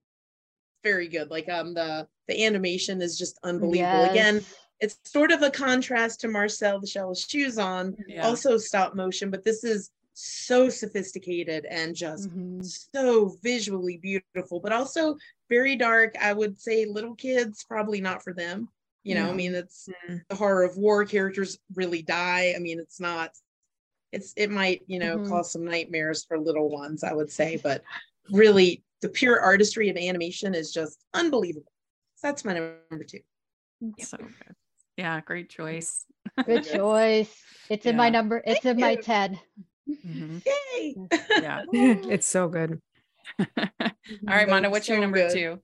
Very good. Like um the the animation is just unbelievable. Again, it's sort of a contrast to Marcel the Shell with Shoes on, Yeah. also stop motion, but this is so sophisticated and just Mhm. so visually beautiful, but also very dark. I would say little kids, probably not for them. You know, I mean, it's Mm. the horror of war characters really die. I mean, it's not, it's, it might, you know, Mhm. cause some nightmares for little ones, I would say, but really the pure artistry of animation is just unbelievable. So that's my number two. So good. Yeah, great choice. Good choice. It's in my number. It's in my you. 10. Mhm. Yay! Yeah. it's so good. All right, Mona, So- what's your number good. two?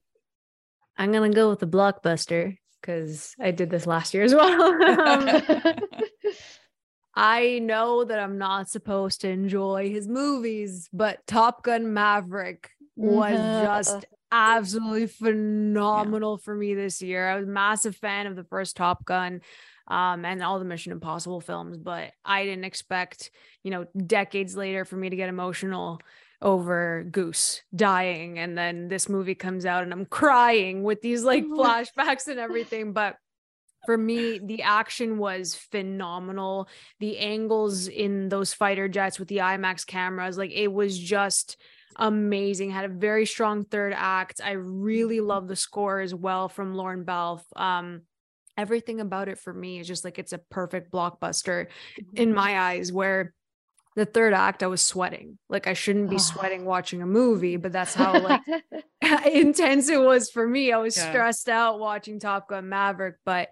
I'm gonna go with the blockbuster because I did this last year as well. I know that I'm not supposed to enjoy his movies, but Top Gun Maverick was Mhm. just absolutely phenomenal for me this year. I was a massive fan of the first Top Gun um, and all the Mission Impossible films, but I didn't expect, you know, decades later for me to get emotional over Goose dying. And then this movie comes out and I'm crying with these like flashbacks and everything. But for me, the action was phenomenal. The angles in those fighter jets with the IMAX cameras, like it was just amazing. Had a very strong third act. I really love the score as well from Lorne Balfe. Um, everything about it for me is just like it's a perfect blockbuster in Mm-hmm. my eyes where the third act I was sweating. Like I shouldn't be Oh. sweating watching a movie, but that's how like intense it was for me. I was Yeah. stressed out watching Top Gun Maverick, but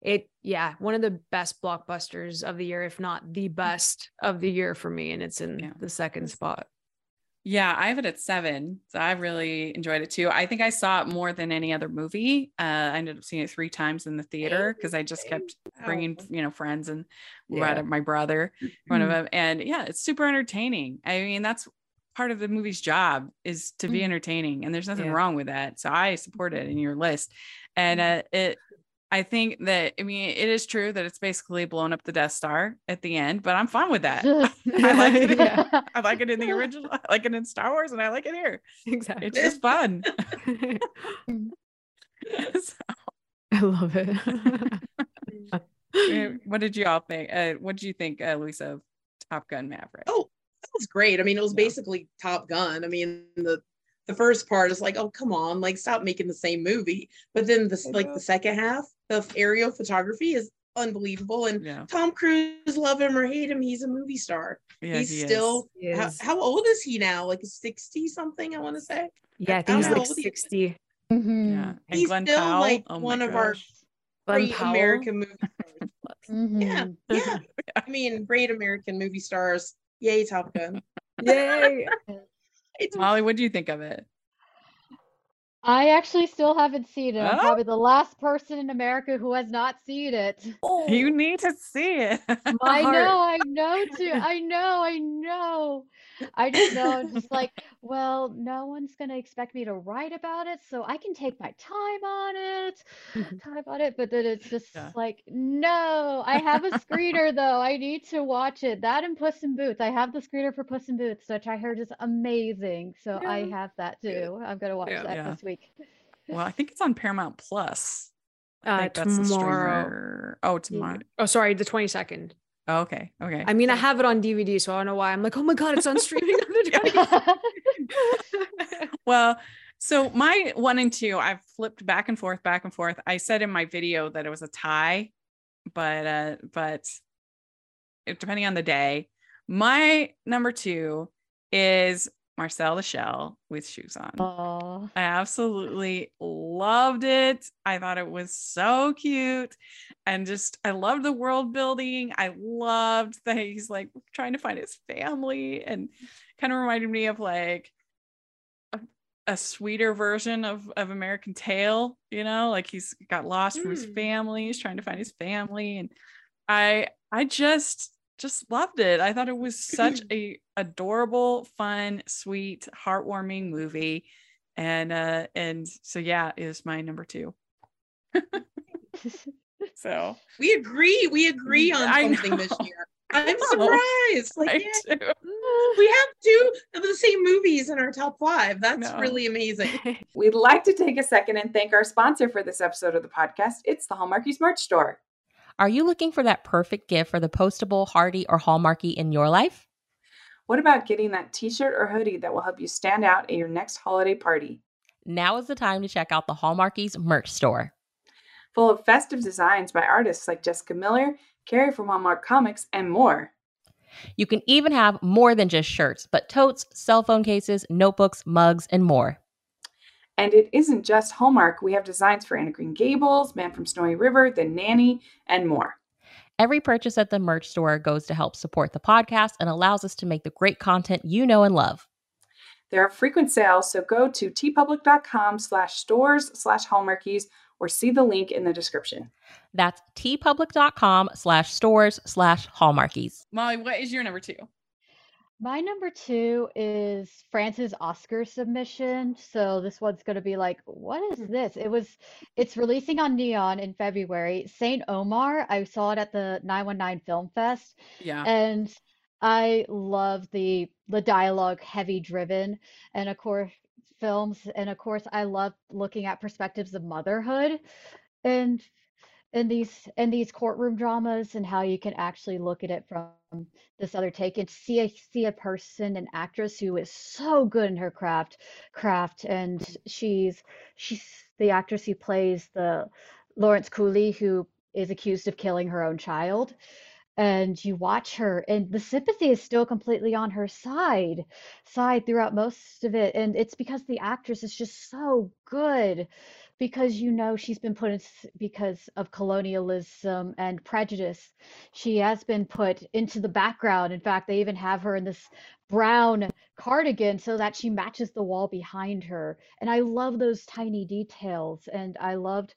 it yeah, one of the best blockbusters of the year, if not the best of the year for me. And it's in Yeah. the second spot. Yeah, I have it at seven. So I really enjoyed it too. I think I saw it more than any other movie. Uh, I ended up seeing it three times in the theater because I just kept bringing, you know, friends and Yeah. my brother, one of them. And yeah, it's super entertaining. I mean, that's part of the movie's job is to be Mhm. entertaining, and there's nothing Yeah. wrong with that. So I support it in your list. And uh, it, I think that I mean it is true that it's basically blown up the Death Star at the end, but I'm fine with that. I like it. Yeah. I like it in the original, I like it in Star Wars, and I like it here. Exactly. It's just fun. So, I love it. what did you all think? Uh, what did you think, uh, Lisa, of Top Gun Maverick? Oh, that was great. I mean, it was Yeah. basically Top Gun. I mean, the the first part is like, oh come on, like stop making the same movie. But then this like the second half, the aerial photography is unbelievable. And yeah, Tom Cruise, love him or hate him, he's a movie star. yeah, he's he still He how, is. how old is he now? Like 60 something, I want to say. yeah, I I think he's don't like know. 60. Mhm. Yeah, and He's Glen still, Powell. like, oh my one of our- Glen Great Powell. American movie stars. Yeah, Mhm. yeah. I mean, great American movie stars. Yay, Top Gun. Yay. It's Molly, what do you think of it? I actually still haven't seen it. I'm Oh. probably the last person in America who has not seen it. You oh. need to see it. I heart. know, I know too. I know, I know. I just know I'm just like, well, no one's gonna expect me to write about it, so I can take my time on it, mm-hmm. time on it. But then it's just Yeah. like, no, I have a screener though. I need to watch it. That and Puss in Boots. I have the screener for Puss in Boots, which I heard is amazing. So I Yeah. have that too. I'm gonna watch Yeah. that Yeah. this week. Well, I think it's on Paramount Plus. I Uh, think that's the tomorrow. Oh, tomorrow. Oh, sorry, the 22nd. Oh, okay. Okay. I mean, I have it on DVD, so I don't know why. I'm like, oh my God, it's on streaming on the 22nd. well, so my one and two, I've flipped back and forth, back and forth. I said in my video that it was a tie, but uh, but it- depending on the day, my number two is Marcel the Shell with shoes on. Oh, I absolutely loved it. I thought it was so cute. And just, I loved the world building. I loved that he's like trying to find his family and kind of reminded me of like a, a sweeter version of, of American Tail, you know, like he's got lost from his Mm. family. He's trying to find his family. And I, I just, just loved it. I thought it was such a adorable, fun, sweet, heartwarming movie. And uh and so yeah, it is my number 2. So, we agree. We agree on something this year. I'm surprised. Like, yeah, we have two of the same movies in our top five. That's No. really amazing. We'd like to take a second and thank our sponsor for this episode of the podcast. It's the Hallmarkies merch store. Are you looking for that perfect gift for the postable, hardy, or hallmarky in your life? What about getting that t shirt or hoodie that will help you stand out at your next holiday party? Now is the time to check out the Hallmarkies merch store. Full of festive designs by artists like Jessica Miller, Carrie from Hallmark Comics, and more. You can even have more than just shirts, but totes, cell phone cases, notebooks, mugs, and more. And it isn't just Hallmark. We have designs for Anna Green Gables, Man from Snowy River, The Nanny, and more. Every purchase at the merch store goes to help support the podcast and allows us to make the great content you know and love. There are frequent sales, so go to teepublic.com slash stores slash hallmarkies or see the link in the description. That's teepublic.com slash stores slash hallmarkies. Molly, what is your number 2? My number two is France's Oscar submission. So this one's going to be like, what is hmm. this? It was, it's releasing on Neon in February. Saint Omer, I saw it at the 919 Film Fest, Yeah. and I love the the dialogue heavy driven, and of course films, and of course I love looking at perspectives of motherhood, and in these in these courtroom dramas and how you can actually look at it from this other take. And see a see a person an actress who is so good in her craft craft and she's she's the actress who plays the Laurence Coly who is accused of killing her own child. And you watch her and the sympathy is still completely on her side side throughout most of it. And it's because the actress is just so good because you know she's been put in because of colonialism and prejudice she has been put into the background. In fact they even have her in this brown cardigan so that she matches the wall behind her. And i love those tiny details and i loved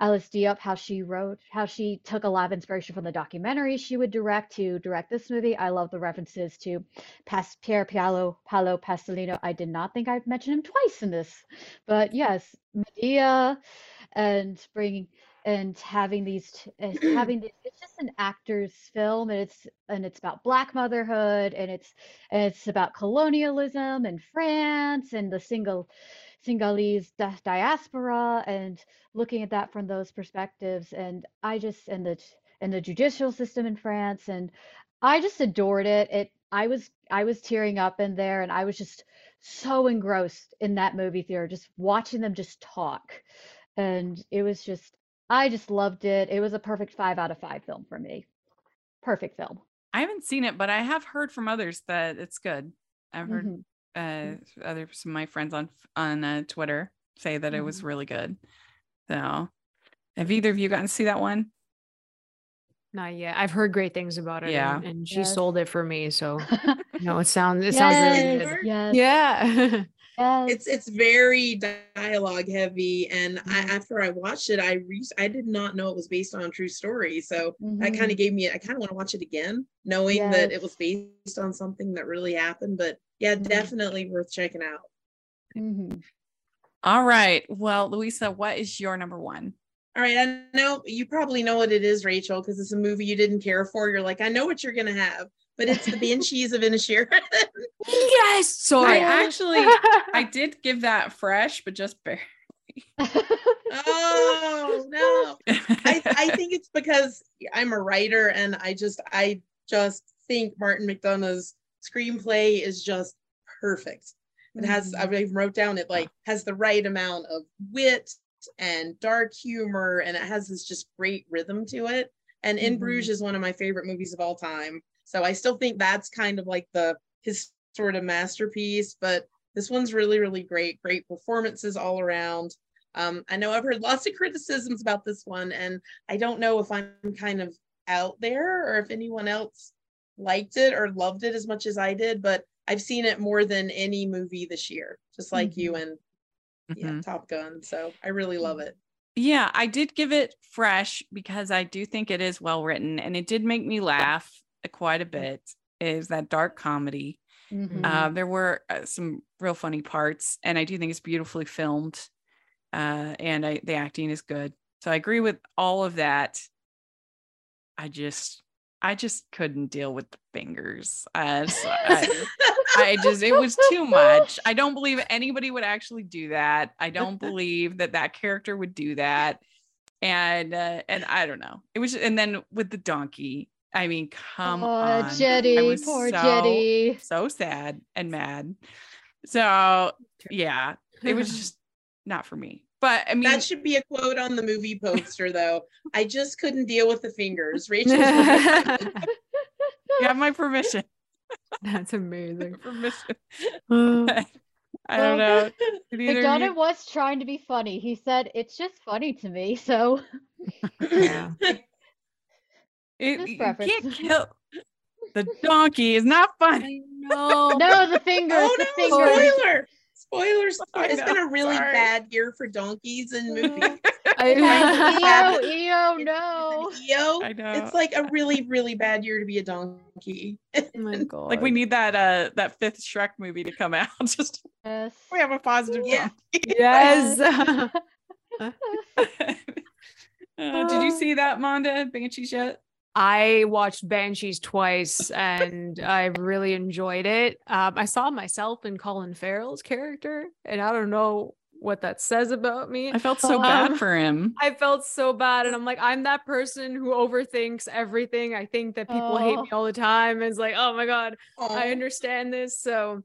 Alice Diop, how she wrote, how she took a lot of inspiration from the documentary she would direct to direct this movie. I love the references to Pas- Pier Paolo, Paolo Pasolini. I did not think I'd mentioned him twice in this, but yes, Medea and bringing and having these having this, it's just an actor's film and it's and it's about black motherhood and it's and it's about colonialism and France and the single Senegalese diaspora and looking at that from those perspectives. And I just and the and the judicial system in France and I just adored it. It I was I was tearing up in there and I was just so engrossed in that movie theater, just watching them just talk. And it was just I just loved it. It was a perfect five out of five film for me. Perfect film. I haven't seen it, but I have heard from others that it's good. I've heard Mhm. Uh other some of my friends on on uh, Twitter say that it was Mhm. really good. So, have either of you gotten to see that one? Not yet. I've heard great things about it. Yeah. And, and she Yes. sold it for me. So you know, it sounds it sounds really Yes. good. Yes. Yeah. Yes. it's it's very dialogue heavy and I, Mhm. after i watched it i re- i did not know it was based on a true story so that Mhm. kind of gave me i kind of want to watch it again knowing that it was based on something that really happened but yeah Mhm. definitely worth checking out Mhm. All right. Well, Louisa, what is your number one? all right i know you probably know what it is rachel because it's a movie you didn't care for you're like i know what you're gonna have but it's the banshees of inisherin yes. So I Sorry. actually I did give that fresh, but just barely. oh no I, I think it's because I'm a writer and I just I just think Martin McDonagh's screenplay is just perfect. It has I Mhm. wrote down it like has the right amount of wit and dark humor and it has this just great rhythm to it. And In Mhm. Bruges is one of my favorite movies of all time. So I still think that's kind of like the his sort of masterpiece, but this one's really really great. Great performances all around. Um, I know I've heard lots of criticisms about this one, and I don't know if I'm kind of out there or if anyone else liked it or loved it as much as I did, but I've seen it more than any movie this year, just like you and yeah, Mhm. Top Gun. So I really love it. Yeah, I did give it fresh because I do think it is well written and it did make me laugh quite a bit. Is that dark comedy? Mhm. Uh, there were uh, some real funny parts, and I do think it's beautifully filmed, uh, and I, the acting is good. So I agree with all of that. I just, I just couldn't deal with the fingers. Uh, so I, I just, it was too much. I don't believe anybody would actually do that. I don't believe that that character would do that. And uh, and I don't know. It was, and then with the donkey. I mean, come oh, on. I Jenny, was poor so- Jenny. so sad and mad. So yeah, it was just not for me. But I mean, that should be a quote on the movie poster, though. I just couldn't deal with the fingers. Rachel, you have my permission. That's amazing. permission. I don't know. Did either McDonagh you- was trying to be funny. He said, "It's just funny to me." So yeah. It, Just you preference. can't kill the donkey. Is not funny. No. no, the fingers, oh the no! fingers. Spoiler! Spoilers! I It's been a really sorry. bad year for donkeys and movies. I, EO, EO, no. EO, I know. it's like a really, really bad year to be a donkey. oh my god. Like we need that uh that fifth Shrek movie to come out. Just Yes. we have a positive Yeah. donkey. Yes. Uh, did you see that, Monda? Banshees yet? I watched Banshees twice and I really enjoyed it. Um, I saw myself in Colin Farrell's character, and I don't know what that says about me. I felt so bad Um, for him. I felt so bad. And I'm like, I'm that person who overthinks everything. I think that people hate me Oh. all the time. And it's like, oh my God, I understand this. So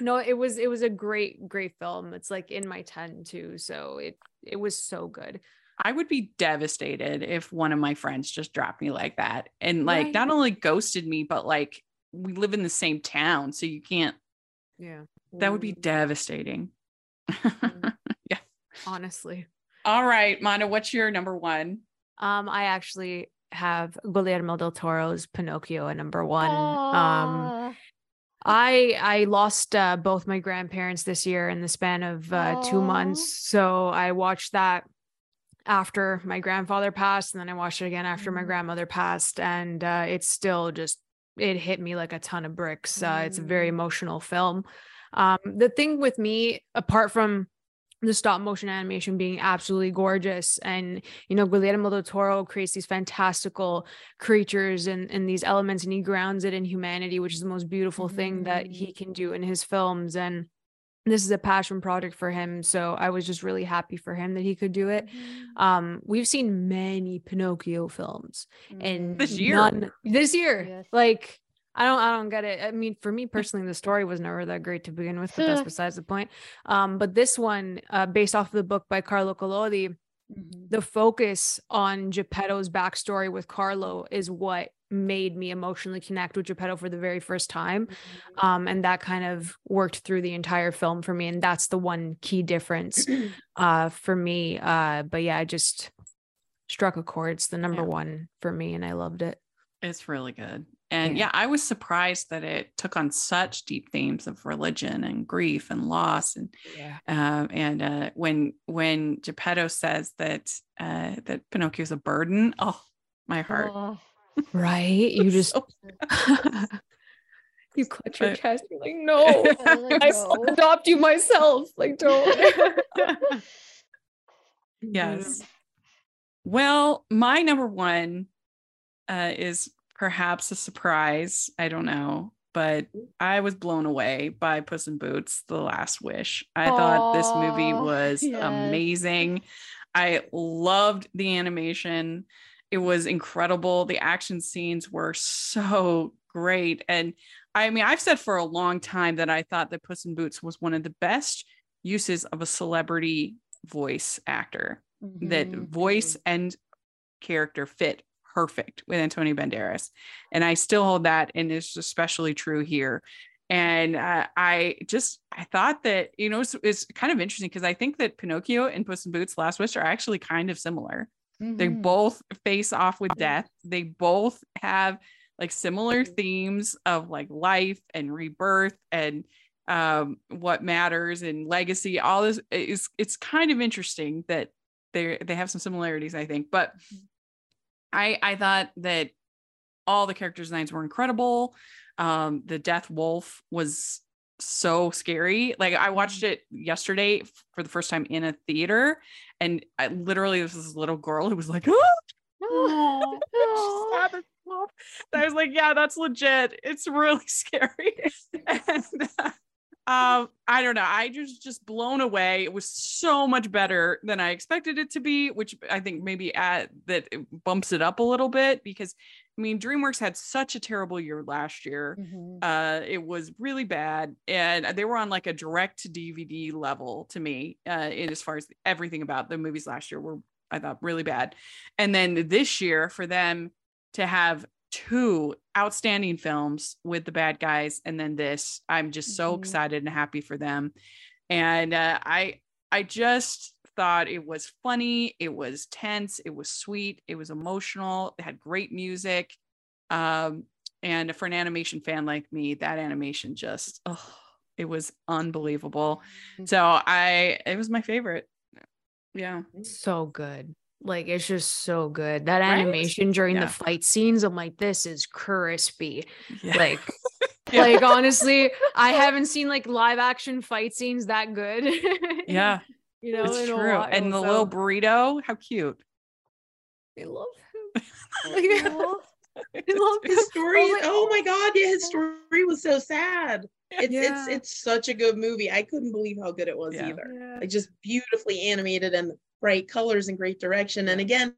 no, it was it was a great, great film. It's like in my 10 too. So it it was so good. I would be devastated if one of my friends just dropped me like that and like Right. not only ghosted me, but like we live in the same town. So you can't, Yeah. that would be devastating. yeah. honestly. All right, Mana, what's your number one? Um, I actually have Guillermo del Toro's Pinocchio at number one. Um I I lost uh, both my grandparents this year in the span of uh, two months. So I watched that after my grandfather passed, and then I watched it again after my Mm. grandmother passed, and uh, it's still just it hit me like a ton of bricks. Uh, it's a very Mm. emotional film. Um, the thing with me, apart from the stop motion animation being absolutely gorgeous and you know Guillermo del Toro creates these fantastical creatures and, and these elements and he grounds it in humanity which is the most beautiful thing that he can do in his films and this is a passion project for him so i was just really happy for him that he could do it. Um we've seen many pinocchio films and This year. none- this year Yes. like i don't i don't get it. I mean for me personally the story was never that great to begin with but that's besides the point. Um but this one uh based off of the book by carlo collodi Mhm. the focus on Geppetto's backstory with Carlo is what made me emotionally connect with Geppetto for the very first time. Um, and that kind of worked through the entire film for me. And that's the one key difference uh, for me. Uh, but yeah, I just struck a chord. It's the number Yeah. one for me, and I loved it. It's really good. And Yeah. yeah, I was surprised that it took on such deep themes of religion and grief and loss and Yeah. um, and uh, when when Geppetto says that uh, that Pinocchio's a burden, oh my heart. Aw. Right. You just So- you clutch your Uh, chest. You're like, no, I was I adopt you myself. Like, don't. yes. Well, my number one uh, is perhaps a surprise. I don't know, but I was blown away by Puss in Boots: The Last Wish. I thought this movie was yes. amazing. I loved the animation. It was incredible. The action scenes were so great. And I mean, I've said for a long time that I thought that Puss in Boots was one of the best uses of a celebrity voice actor that Mhm. voice and character fit perfect with Antonio Banderas. And I still hold that. And it's especially true here. And uh, I just, I thought that, you know, it's, it's kind of interesting because I think that Pinocchio and Puss in Boots Last Wish are actually kind of similar. They Mhm. both face off with death. They both have like similar themes of like life and rebirth and um, what matters and legacy. All this is it's kind of interesting that they they have some similarities, I think. But I I thought that all the character designs were incredible. Um, the Death Wolf was so scary. Like I watched it yesterday for the first time in a theater, and I literally there was this little girl who was like, "Oh, Aw. she saw the wolf." And I was like, "Yeah, that's legit. It's really scary." and, uh, um, I don't know. I just just blown away. It was so much better than I expected it to be, which I think maybe at that it bumps it up a little bit because I mean, DreamWorks had such a terrible year last year. Mhm. Uh, it was really bad, and they were on like a direct to DVD level to me. Uh, in as far as everything about the movies last year were, I thought, really bad. And then this year, for them to have two outstanding films with the bad guys, and then this, I'm just so Mhm. excited and happy for them. And uh, I, I just thought it was funny. It was tense. It was sweet. It was emotional. It had great music. Um, and for an animation fan like me, that animation just, oh, it was unbelievable. So I, it was my favorite. Yeah. so good. Like it's just so good. That Right? animation during Yeah. the fight scenes, I'm like, this is crispy. Yeah. Like, Yeah. like honestly, I haven't seen like live action fight scenes that good. yeah, you know, it's true. while, And the so little burrito, how cute. I love him. Like, Aw. I love His story, I like, oh my oh God, yeah, his story was so sad. It's it's it's such a good movie. I couldn't believe how good it was either. Like just beautifully animated and bright colors and great direction. And again,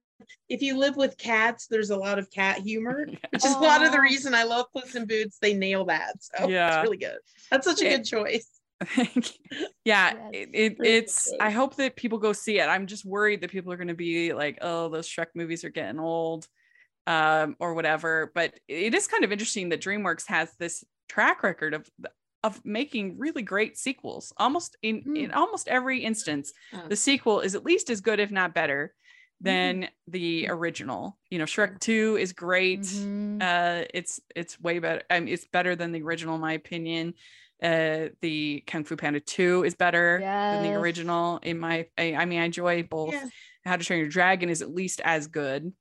if you live with cats, there's a lot of cat humor, which is a lot of the reason I love Puss in Boots. They nail that. So Yeah. it's really good. That's such a It- good choice. yeah, Yes, it, it, it's. I hope that people go see it. I'm just worried that people are going to be like, "Oh, those Shrek movies are getting old," um, or whatever. But it is kind of interesting that DreamWorks has this track record of of making really great sequels. Almost in in almost every instance, Oh. the sequel is at least as good, if not better, Mm-hmm. than the original. You know, Shrek Two is great. Mhm. Uh, it's it's way better. I mean, it's better than the original, in my opinion. Uh, the Kung Fu Panda Two is better than the original. In my, I, I mean, I enjoy both. Yeah. How to Train Your Dragon is at least as good.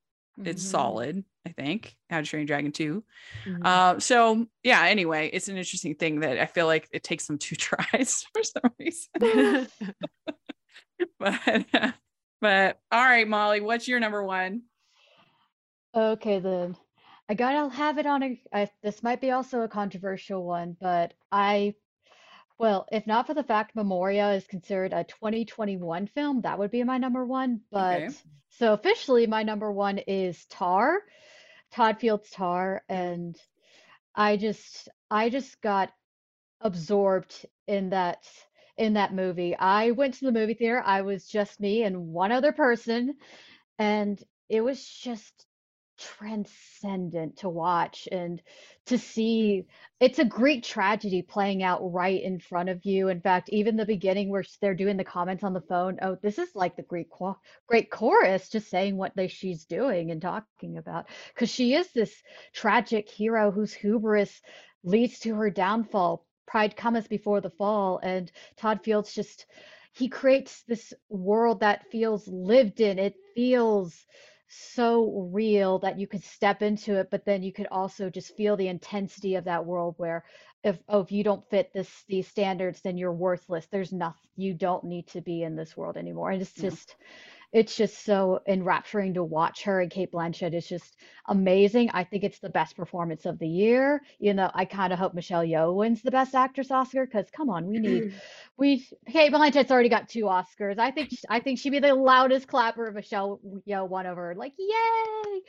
It's Mhm. solid, I think. How to Train Your Dragon Two. Mhm. Uh, so yeah. Anyway, it's an interesting thing that I feel like it takes them two tries for some reason. but but all right, Molly, what's your number one? Okay, then. I gotta have it on a. I, this might be also a controversial one, but I, well, if not for the fact Memoria is considered a 2021 film, that would be my number one. But Okay. so officially, my number one is Tar, Todd Field's Tar, and I just, I just got absorbed in that in that movie. I went to the movie theater. I was just me and one other person, and it was just transcendent to watch and to see it's a Greek tragedy playing out right in front of you. In fact, even the beginning where they're doing the comments on the phone, oh, this is like the Greek great chorus just saying what they she's doing and talking about because she is this tragic hero whose hubris leads to her downfall. Pride cometh before the fall, and Todd Fields just he creates this world that feels lived in. It feels so real that you could step into it, but then you could also just feel the intensity of that world where if oh if you don't fit this these standards, then you're worthless. There's nothing you don't need to be in this world anymore. And it's Yeah. just it's just so enrapturing to watch her and Cate Blanchett It's just amazing. I think it's the best performance of the year. You know, I kind of hope Michelle Yeoh wins the best actress Oscar because come on, we need we Cate Blanchett's already got two Oscars. I think I think she'd be the loudest clapper if Michelle Yeoh won over. Like, yay!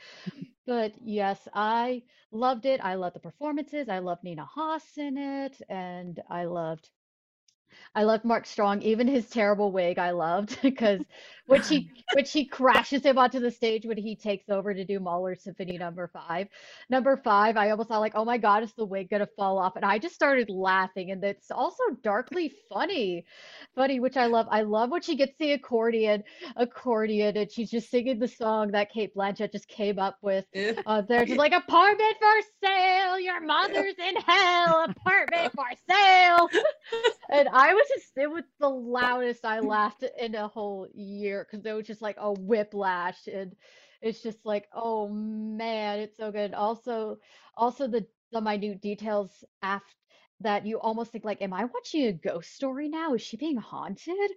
But yes, I loved it. I loved the performances. I loved Nina Hoss in it, and I loved I loved Mark Strong, even his terrible wig. I loved because which he which he crashes him onto the stage when he takes over to do Mahler's Symphony Number Five. Number five, I almost thought like, oh my god, is the wig gonna fall off? And I just started laughing, and it's also darkly funny, funny, which I love. I love when she gets the accordion, accordion, and she's just singing the song that Cate Blanchett just came up with. Uh, they're just like apartment for sale. Your mother's in hell. Apartment for sale. and I was just it was the loudest I laughed in a whole year because it was just like a whiplash and it's just like oh man it's so good. Also also the the minute details after that you almost think like am I watching a ghost story now? Is she being haunted?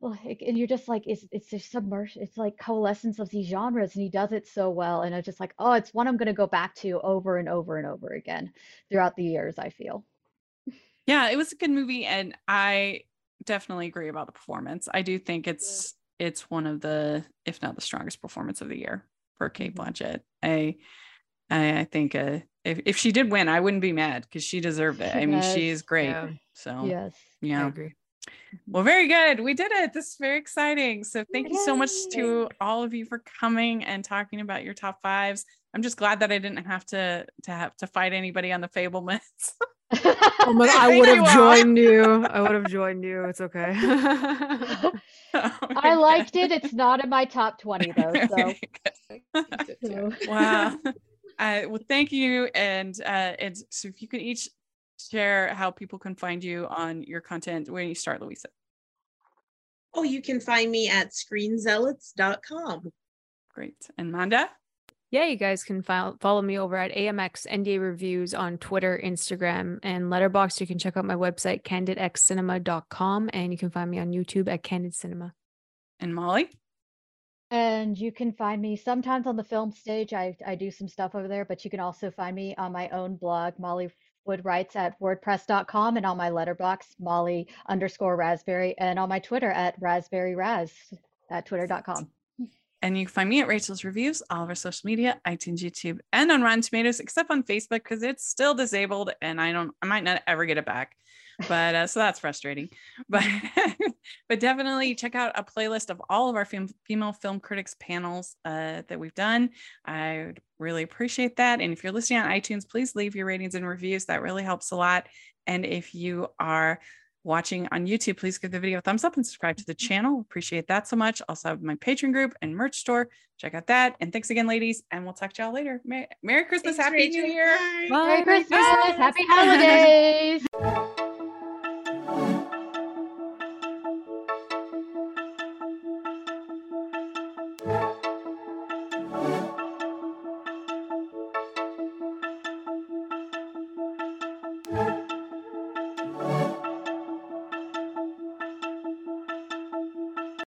Like, and you're just like, it's it's just submerged. It's like coalescence of these genres, and he does it so well. And I'm just like, oh, it's one I'm gonna go back to over and over and over again throughout the years. I feel. yeah it was a good movie and i definitely agree about the performance i do think it's it's one of the if not the strongest performance of the year for cate Mhm. blanchett. I i, I think uh, if, if she did win i wouldn't be mad because she deserved it. I mean she is great Yeah. so Yes. yeah. I agree. well very good. We did it. This is very exciting. So thank you so much to all of you for coming and talking about your top fives. I'm just glad that i didn't have to to have to fight anybody on the Fabelmans Oh my, I Thank would have joined you. I would have joined you. It's okay. I liked it. It's not in my top 20 though. So, good. so- wow. Uh, well, thank you. And uh, and so if you could each share how people can find you on your content, where do you start, Louisa. Oh, you can find me at screenzealots.com. Great. And Manda? Yeah, you guys can file, follow me over at AMX NDA Reviews on Twitter, Instagram, and Letterboxd. You can check out my website, candidxcinema.com, and you can find me on YouTube at Candid Cinema. And Molly? And you can find me sometimes on the film stage. I, I do some stuff over there, but you can also find me on my own blog, woodwrites at wordpress.com and on my Letterboxd, Molly underscore raspberry, and on my Twitter at raspberry raz at twitter.com. And you can find me at Rachel's Reviews, all of our social media, iTunes, YouTube, and on Rotten Tomatoes, except on Facebook because it's still disabled and I don't, I might not ever get it back. But uh, so that's frustrating. But but definitely check out a playlist of all of our fem- female film critics panels uh, that we've done. I really appreciate that. And if you're listening on iTunes, please leave your ratings and reviews. That really helps a lot. And if you are watching on YouTube, please give the video a thumbs up and subscribe to the mm-hmm. channel. Appreciate that so much. Also have my Patreon group and merch store. Check out that. And thanks again, ladies. And we'll talk to y'all later. Merry, Merry Christmas. Thanks, Happy Rachel. New Year. Bye. Merry Christmas. Happy holidays.